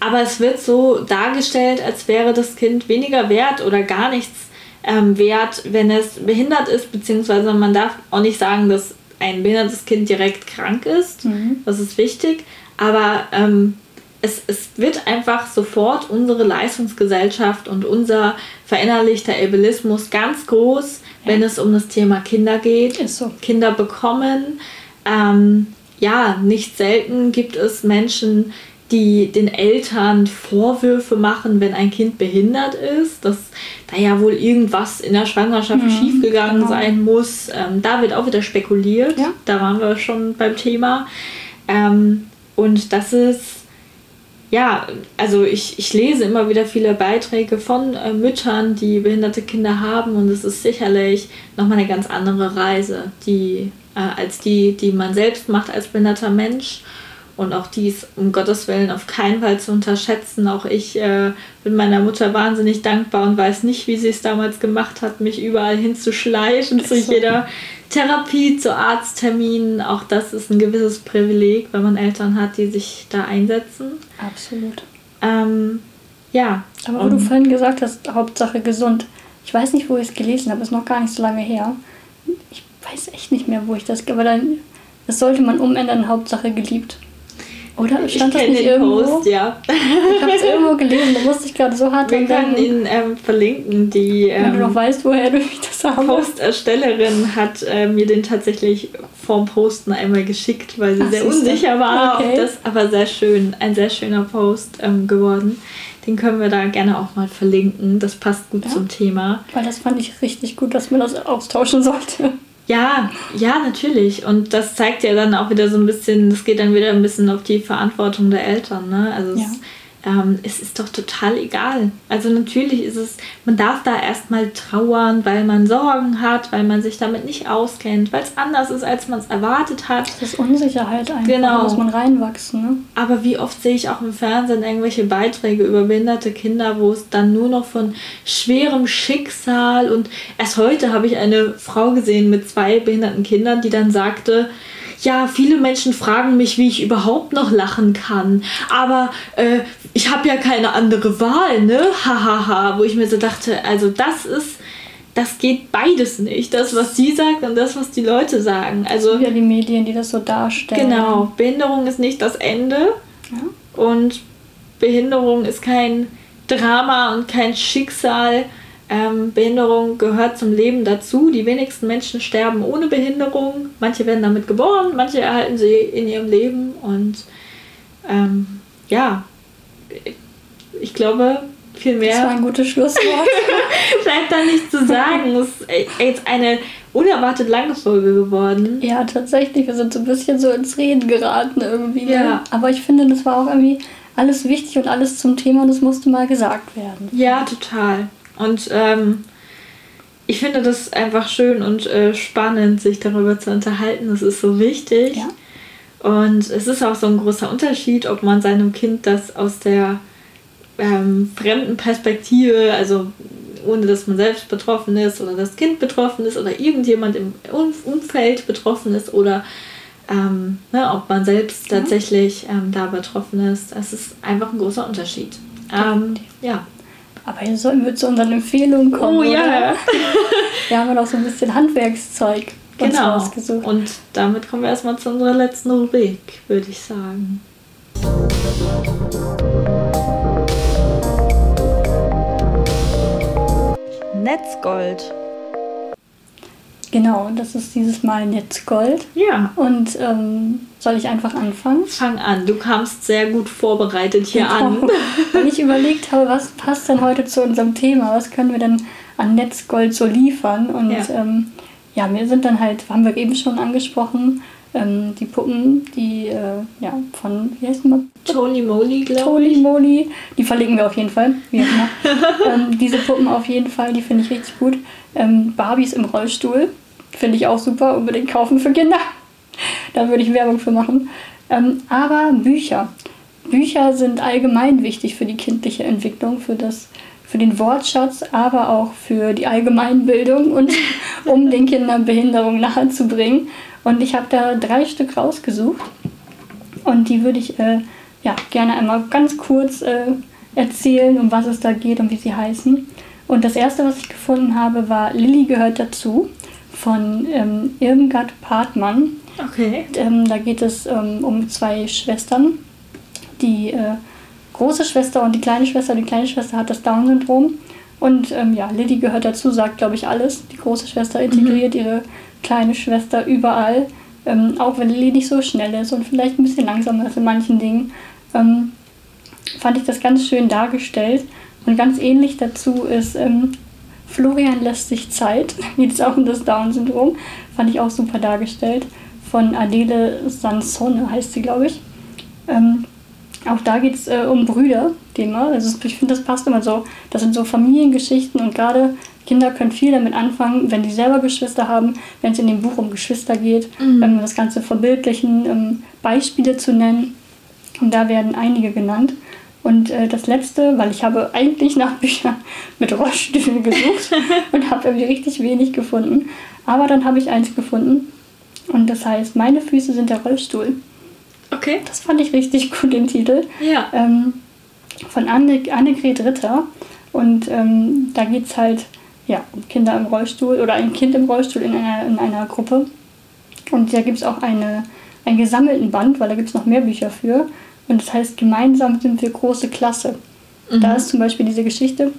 Speaker 2: aber es wird so dargestellt, als wäre das Kind weniger wert oder gar nichts ähm, wert, wenn es behindert ist, beziehungsweise man darf auch nicht sagen, dass ein behindertes Kind direkt krank ist.
Speaker 3: Mhm.
Speaker 2: Das ist wichtig, aber ähm, es, es wird einfach sofort unsere Leistungsgesellschaft und unser verinnerlichter Ableismus ganz groß, wenn es um das Thema Kinder geht.
Speaker 3: So.
Speaker 2: Kinder bekommen. Ähm, ja, nicht selten gibt es Menschen, die den Eltern Vorwürfe machen, wenn ein Kind behindert ist, dass da ja wohl irgendwas in der Schwangerschaft schiefgegangen
Speaker 3: genau.
Speaker 2: sein muss. Ähm, da wird auch wieder spekuliert.
Speaker 3: Ja.
Speaker 2: Da waren wir schon beim Thema. Ähm, und das ist ja, also ich, ich lese immer wieder viele Beiträge von äh, Müttern, die behinderte Kinder haben und es ist sicherlich nochmal eine ganz andere Reise, die, äh, als die, die man selbst macht als behinderter Mensch. Und auch dies um Gottes Willen auf keinen Fall zu unterschätzen. Auch ich äh, bin meiner Mutter wahnsinnig dankbar und weiß nicht, wie sie es damals gemacht hat, mich überall hinzuschleichen, zu jeder Therapie, zu Arztterminen. Auch das ist ein gewisses Privileg, wenn man Eltern hat, die sich da einsetzen.
Speaker 3: Absolut.
Speaker 2: Ähm, ja.
Speaker 3: Aber wo du vorhin gesagt hast, Hauptsache gesund. Ich weiß nicht, wo ich es gelesen habe, ist noch gar nicht so lange her. Ich weiß echt nicht mehr, wo ich das. Aber dann, das sollte man umändern, Hauptsache geliebt. Oder
Speaker 2: ich
Speaker 3: stand das
Speaker 2: kenne
Speaker 3: nicht
Speaker 2: den
Speaker 3: irgendwo?
Speaker 2: Post, ja.
Speaker 3: Ich habe es irgendwo gelesen, da musste ich gerade so hart
Speaker 2: Wir
Speaker 3: dran
Speaker 2: können
Speaker 3: denken.
Speaker 2: ihn ähm, verlinken. Die
Speaker 3: Wenn du noch
Speaker 2: ähm,
Speaker 3: weißt, woher du mich das habe.
Speaker 2: Posterstellerin hat äh, mir den tatsächlich vorm Posten einmal geschickt, weil sie
Speaker 3: Ach,
Speaker 2: sehr unsicher war.
Speaker 3: Okay.
Speaker 2: Das aber sehr schön, ein sehr schöner Post ähm, geworden. Den können wir da gerne auch mal verlinken. Das passt gut
Speaker 3: Ja.
Speaker 2: zum Thema.
Speaker 3: Weil das fand ich richtig gut, dass man das austauschen sollte.
Speaker 2: Ja, ja, natürlich. Und das zeigt ja dann auch wieder so ein bisschen, das geht dann wieder ein bisschen auf die Verantwortung der Eltern. Ne? Also
Speaker 3: Ja.
Speaker 2: es, ähm, es ist doch total egal. Also natürlich ist es, man darf da erstmal trauern, weil man Sorgen hat, weil man sich damit nicht auskennt, weil es anders ist, als man es erwartet hat.
Speaker 3: Das ist Unsicherheit einfach.
Speaker 2: Genau.
Speaker 3: Da muss man reinwachsen. Ne?
Speaker 2: Aber wie oft sehe ich auch im Fernsehen irgendwelche Beiträge über behinderte Kinder, wo es dann nur noch von schwerem Schicksal und erst heute habe ich eine Frau gesehen mit zwei behinderten Kindern, die dann sagte, ja, viele Menschen fragen mich, wie ich überhaupt noch lachen kann. Aber äh, ich habe ja keine andere Wahl, ne? Hahaha. Wo ich mir so dachte, also das ist, das geht beides nicht. Das, was sie sagt und das, was die Leute sagen. Also
Speaker 3: Wieder die Medien, die das so darstellen.
Speaker 2: Genau, Behinderung ist nicht das Ende
Speaker 3: Ja.
Speaker 2: und Behinderung ist kein Drama und kein Schicksal, Ähm, Behinderung gehört zum Leben dazu. Die wenigsten Menschen sterben ohne Behinderung. Manche werden damit geboren, manche erhalten sie in ihrem Leben. Und ähm, ja, ich glaube, viel mehr.
Speaker 3: Das war ein gutes Schlusswort.
Speaker 2: bleibt da nicht zu sagen. Es ist jetzt eine unerwartet lange Folge geworden.
Speaker 3: Ja, tatsächlich. Wir sind so ein bisschen so ins Reden geraten irgendwie. Ne?
Speaker 2: Ja.
Speaker 3: Aber ich finde, das war auch irgendwie alles wichtig und alles zum Thema und es musste mal gesagt werden.
Speaker 2: Ja, total. Und ähm, ich finde das einfach schön und äh, spannend, sich darüber zu unterhalten. Das ist so wichtig.
Speaker 3: Ja.
Speaker 2: Und es ist auch so ein großer Unterschied, ob man seinem Kind das aus der ähm, fremden Perspektive, also ohne dass man selbst betroffen ist oder das Kind betroffen ist oder irgendjemand im Umfeld betroffen ist oder ähm, ne, ob man selbst tatsächlich ähm, da betroffen ist. Das ist einfach ein großer Unterschied. Ähm, ja.
Speaker 3: Aber jetzt sollten wir zu unseren Empfehlungen kommen.
Speaker 2: Oh ja.
Speaker 3: Oder? wir haben ja noch so ein bisschen Handwerkszeug uns
Speaker 2: Genau.
Speaker 3: rausgesucht.
Speaker 2: Und damit kommen wir erstmal zu unserer letzten Rubrik, würde ich sagen.
Speaker 1: Netzgold.
Speaker 3: Genau, das ist dieses Mal Netzgold.
Speaker 2: Ja.
Speaker 3: Und ähm, soll ich einfach anfangen?
Speaker 2: Fang an. Du kamst sehr gut vorbereitet hier an.
Speaker 3: Wenn ich überlegt habe, was passt denn heute zu unserem Thema, was können wir denn an Netzgold so liefern? Und
Speaker 2: Ja.
Speaker 3: ähm, ja mir sind dann halt, haben wir eben schon angesprochen, ähm, die Puppen, die äh, ja, von, wie heißt mal?
Speaker 2: Tony Moly, glaube ich.
Speaker 3: Moli, die verlinken wir auf jeden Fall. Wie immer. ähm, diese Puppen auf jeden Fall, die finde ich richtig gut. Ähm, Barbies im Rollstuhl, finde ich auch super, unbedingt kaufen für Kinder. da würde ich Werbung für machen. Ähm, aber Bücher. Bücher sind allgemein wichtig für die kindliche Entwicklung, für, das, für den Wortschatz, aber auch für die Allgemeinbildung und um den Kindern Behinderung nahezubringen. Und ich habe da drei Stück rausgesucht. Und die würde ich äh, ja, gerne einmal ganz kurz äh, erzählen, um was es da geht und wie sie heißen. Und das erste, was ich gefunden habe, war Lilly gehört dazu von ähm, Irmgard Partmann.
Speaker 2: Okay.
Speaker 3: Ähm, da geht es ähm, um zwei Schwestern. Die äh, große Schwester und die kleine Schwester. Die kleine Schwester hat das Down-Syndrom. Und ähm, ja, Lilly gehört dazu, sagt, glaube ich, alles. Die große Schwester integriert ihre kleine Schwester überall. Ähm, auch wenn Lilly nicht so schnell ist und vielleicht ein bisschen langsamer ist in manchen Dingen. Ähm, fand ich das ganz schön dargestellt. Und ganz ähnlich dazu ist ähm, Florian lässt sich Zeit, geht es auch um das Down-Syndrom. Fand ich auch super dargestellt. Von Adele Sansone heißt sie, glaube ich. Ähm, auch da geht es äh, um Brüder-Thema. Also ich finde, das passt immer so. Das sind so Familiengeschichten und gerade Kinder können viel damit anfangen, wenn die selber Geschwister haben, wenn es in dem Buch um Geschwister geht, ähm, das Ganze verbildlichen, ähm, Beispiele zu nennen. Und da werden einige genannt. Und äh, das letzte, weil ich habe eigentlich nach Büchern mit Rollstühlen gesucht und habe irgendwie richtig wenig gefunden. Aber dann habe ich eins gefunden. Und das heißt, meine Füße sind der Rollstuhl.
Speaker 2: Okay.
Speaker 3: Das fand ich richtig gut, den Titel.
Speaker 2: Ja.
Speaker 3: Ähm, von Anne, Annegret Ritter. Und ähm, da geht es halt ja, um Kinder im Rollstuhl oder ein Kind im Rollstuhl in einer, in einer Gruppe. Und da gibt es auch eine, einen gesammelten Band, weil da gibt es noch mehr Bücher für. Und das heißt, gemeinsam sind wir große Klasse. Da ist zum Beispiel diese Geschichte,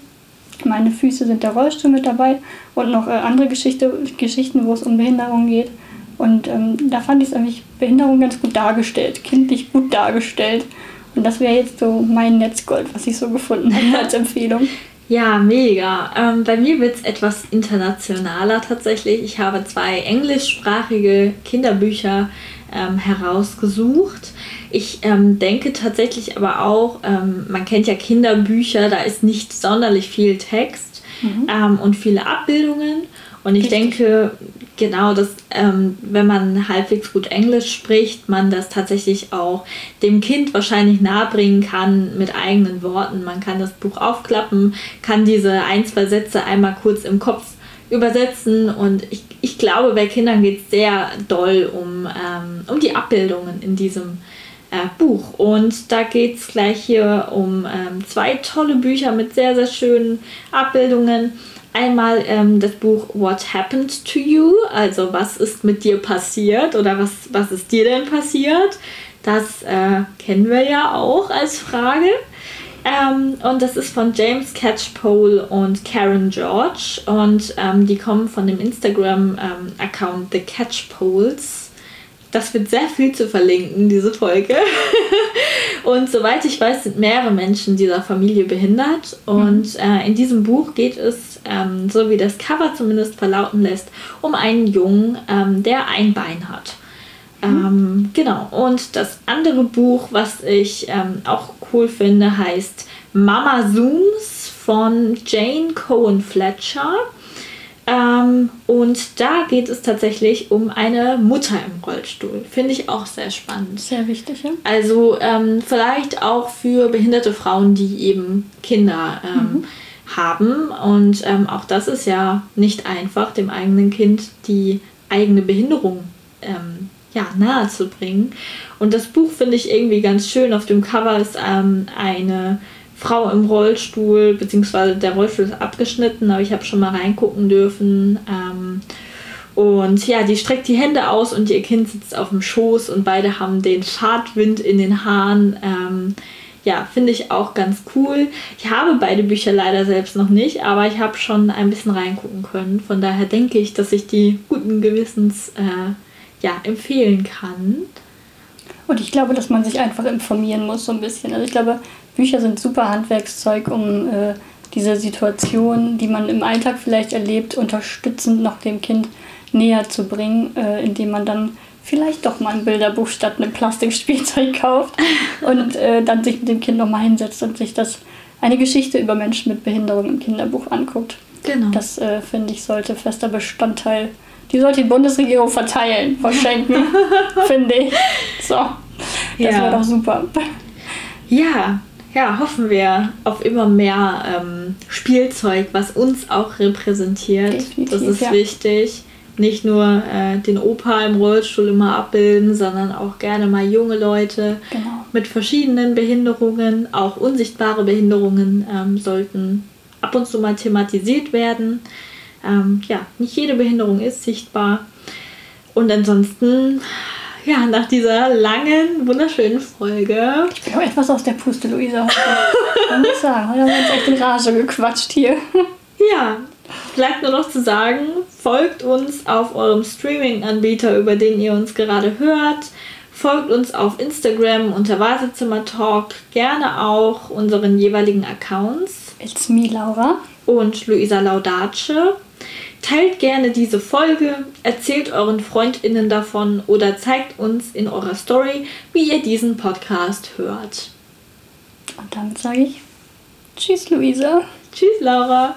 Speaker 3: meine Füße sind der Rollstuhl mit dabei und noch äh, andere Geschichte, Geschichten, wo es um Behinderung geht. Und ähm, da fand ich es eigentlich Behinderung ganz gut dargestellt, kindlich gut dargestellt. Und das wäre jetzt so mein Netzgold, was ich so gefunden habe als Empfehlung.
Speaker 2: Ja, mega. Ähm, bei mir wird es etwas internationaler tatsächlich. Ich habe zwei englischsprachige Kinderbücher ähm, herausgesucht. Ich ähm, denke tatsächlich aber auch, ähm, man kennt ja Kinderbücher, da ist nicht sonderlich viel Text ähm, und viele Abbildungen. Und ich
Speaker 3: Richtig.
Speaker 2: denke, genau, dass ähm, wenn man halbwegs gut Englisch spricht, man das tatsächlich auch dem Kind wahrscheinlich nahebringen kann mit eigenen Worten. Man kann das Buch aufklappen, kann diese ein, zwei Sätze einmal kurz im Kopf übersetzen und ich, ich glaube, bei Kindern geht es sehr doll um, ähm, um die Abbildungen in diesem äh, Buch. Und da geht es gleich hier um ähm, zwei tolle Bücher mit sehr, sehr schönen Abbildungen. Einmal ähm, das Buch What Happened to You, also was ist mit dir passiert oder was, was ist dir denn passiert? Das äh, kennen wir ja auch als Frage. Ähm, und das ist von James Catchpole und Karen George. Und ähm, die kommen von dem Instagram-Account ähm, The Catchpoles. Das wird sehr viel zu verlinken, diese Folge. und soweit ich weiß, sind mehrere Menschen dieser Familie behindert. Und äh, in diesem Buch geht es, ähm, so wie das Cover zumindest verlauten lässt, um einen Jungen, ähm, der ein Bein hat. Ähm, genau. Und das andere Buch, was ich ähm, auch cool finde, heißt Mama Zooms von Jane Cohen Fletcher. Ähm, und da geht es tatsächlich um eine Mutter im Rollstuhl. Finde ich auch sehr spannend.
Speaker 3: Sehr wichtig, ja.
Speaker 2: Also ähm, vielleicht auch für behinderte Frauen, die eben Kinder ähm, mhm. haben. Und ähm, auch das ist ja nicht einfach, dem eigenen Kind die eigene Behinderung ähm, ja, nahe zu bringen. Und das Buch finde ich irgendwie ganz schön. Auf dem Cover ist ähm, eine Frau im Rollstuhl, beziehungsweise der Rollstuhl ist abgeschnitten, aber ich habe schon mal reingucken dürfen. Ähm, und ja, die streckt die Hände aus und ihr Kind sitzt auf dem Schoß und beide haben den Fahrtwind in den Haaren. Ähm, ja, finde ich auch ganz cool. Ich habe beide Bücher leider selbst noch nicht, aber ich habe schon ein bisschen reingucken können. Von daher denke ich, dass ich die guten Gewissens äh, ja, empfehlen kann.
Speaker 3: Und ich glaube, dass man sich einfach informieren muss, so ein bisschen. Also ich glaube, Bücher sind super Handwerkszeug, um äh, diese Situation, die man im Alltag vielleicht erlebt, unterstützend noch dem Kind näher zu bringen, äh, indem man dann vielleicht doch mal ein Bilderbuch statt einem Plastikspielzeug kauft und äh, dann sich mit dem Kind nochmal hinsetzt und sich das eine Geschichte über Menschen mit Behinderung im Kinderbuch anguckt. Genau. Das äh, finde ich sollte fester Bestandteil. Die sollte die Bundesregierung verteilen, verschenken, finde ich. So, das ja. wäre doch super.
Speaker 2: Ja, ja, hoffen wir auf immer mehr ähm, Spielzeug, was uns auch repräsentiert. Definitiv, das ist ja. wichtig. Nicht nur äh, den Opa im Rollstuhl immer abbilden, sondern auch gerne mal junge Leute genau. mit verschiedenen Behinderungen, auch unsichtbare Behinderungen ähm, sollten ab und zu mal thematisiert werden. Ähm, ja, nicht jede Behinderung ist sichtbar. Und ansonsten ja, nach dieser langen, wunderschönen Folge.
Speaker 3: Ich bin auch etwas aus der Puste, Luisa. Ich sagen. Heute haben wir uns echt in Rage gequatscht hier.
Speaker 2: Ja, bleibt nur noch zu sagen, folgt uns auf eurem Streaming-Anbieter, über den ihr uns gerade hört. Folgt uns auf Instagram unter Wartezimmer Talk, gerne auch unseren jeweiligen Accounts.
Speaker 3: It's me, Laura.
Speaker 2: Und Luisa Laudace. Teilt gerne diese Folge, erzählt euren FreundInnen davon oder zeigt uns in eurer Story, wie ihr diesen Podcast hört.
Speaker 3: Und damit sage ich Tschüss, Luisa.
Speaker 2: Tschüss, Laura.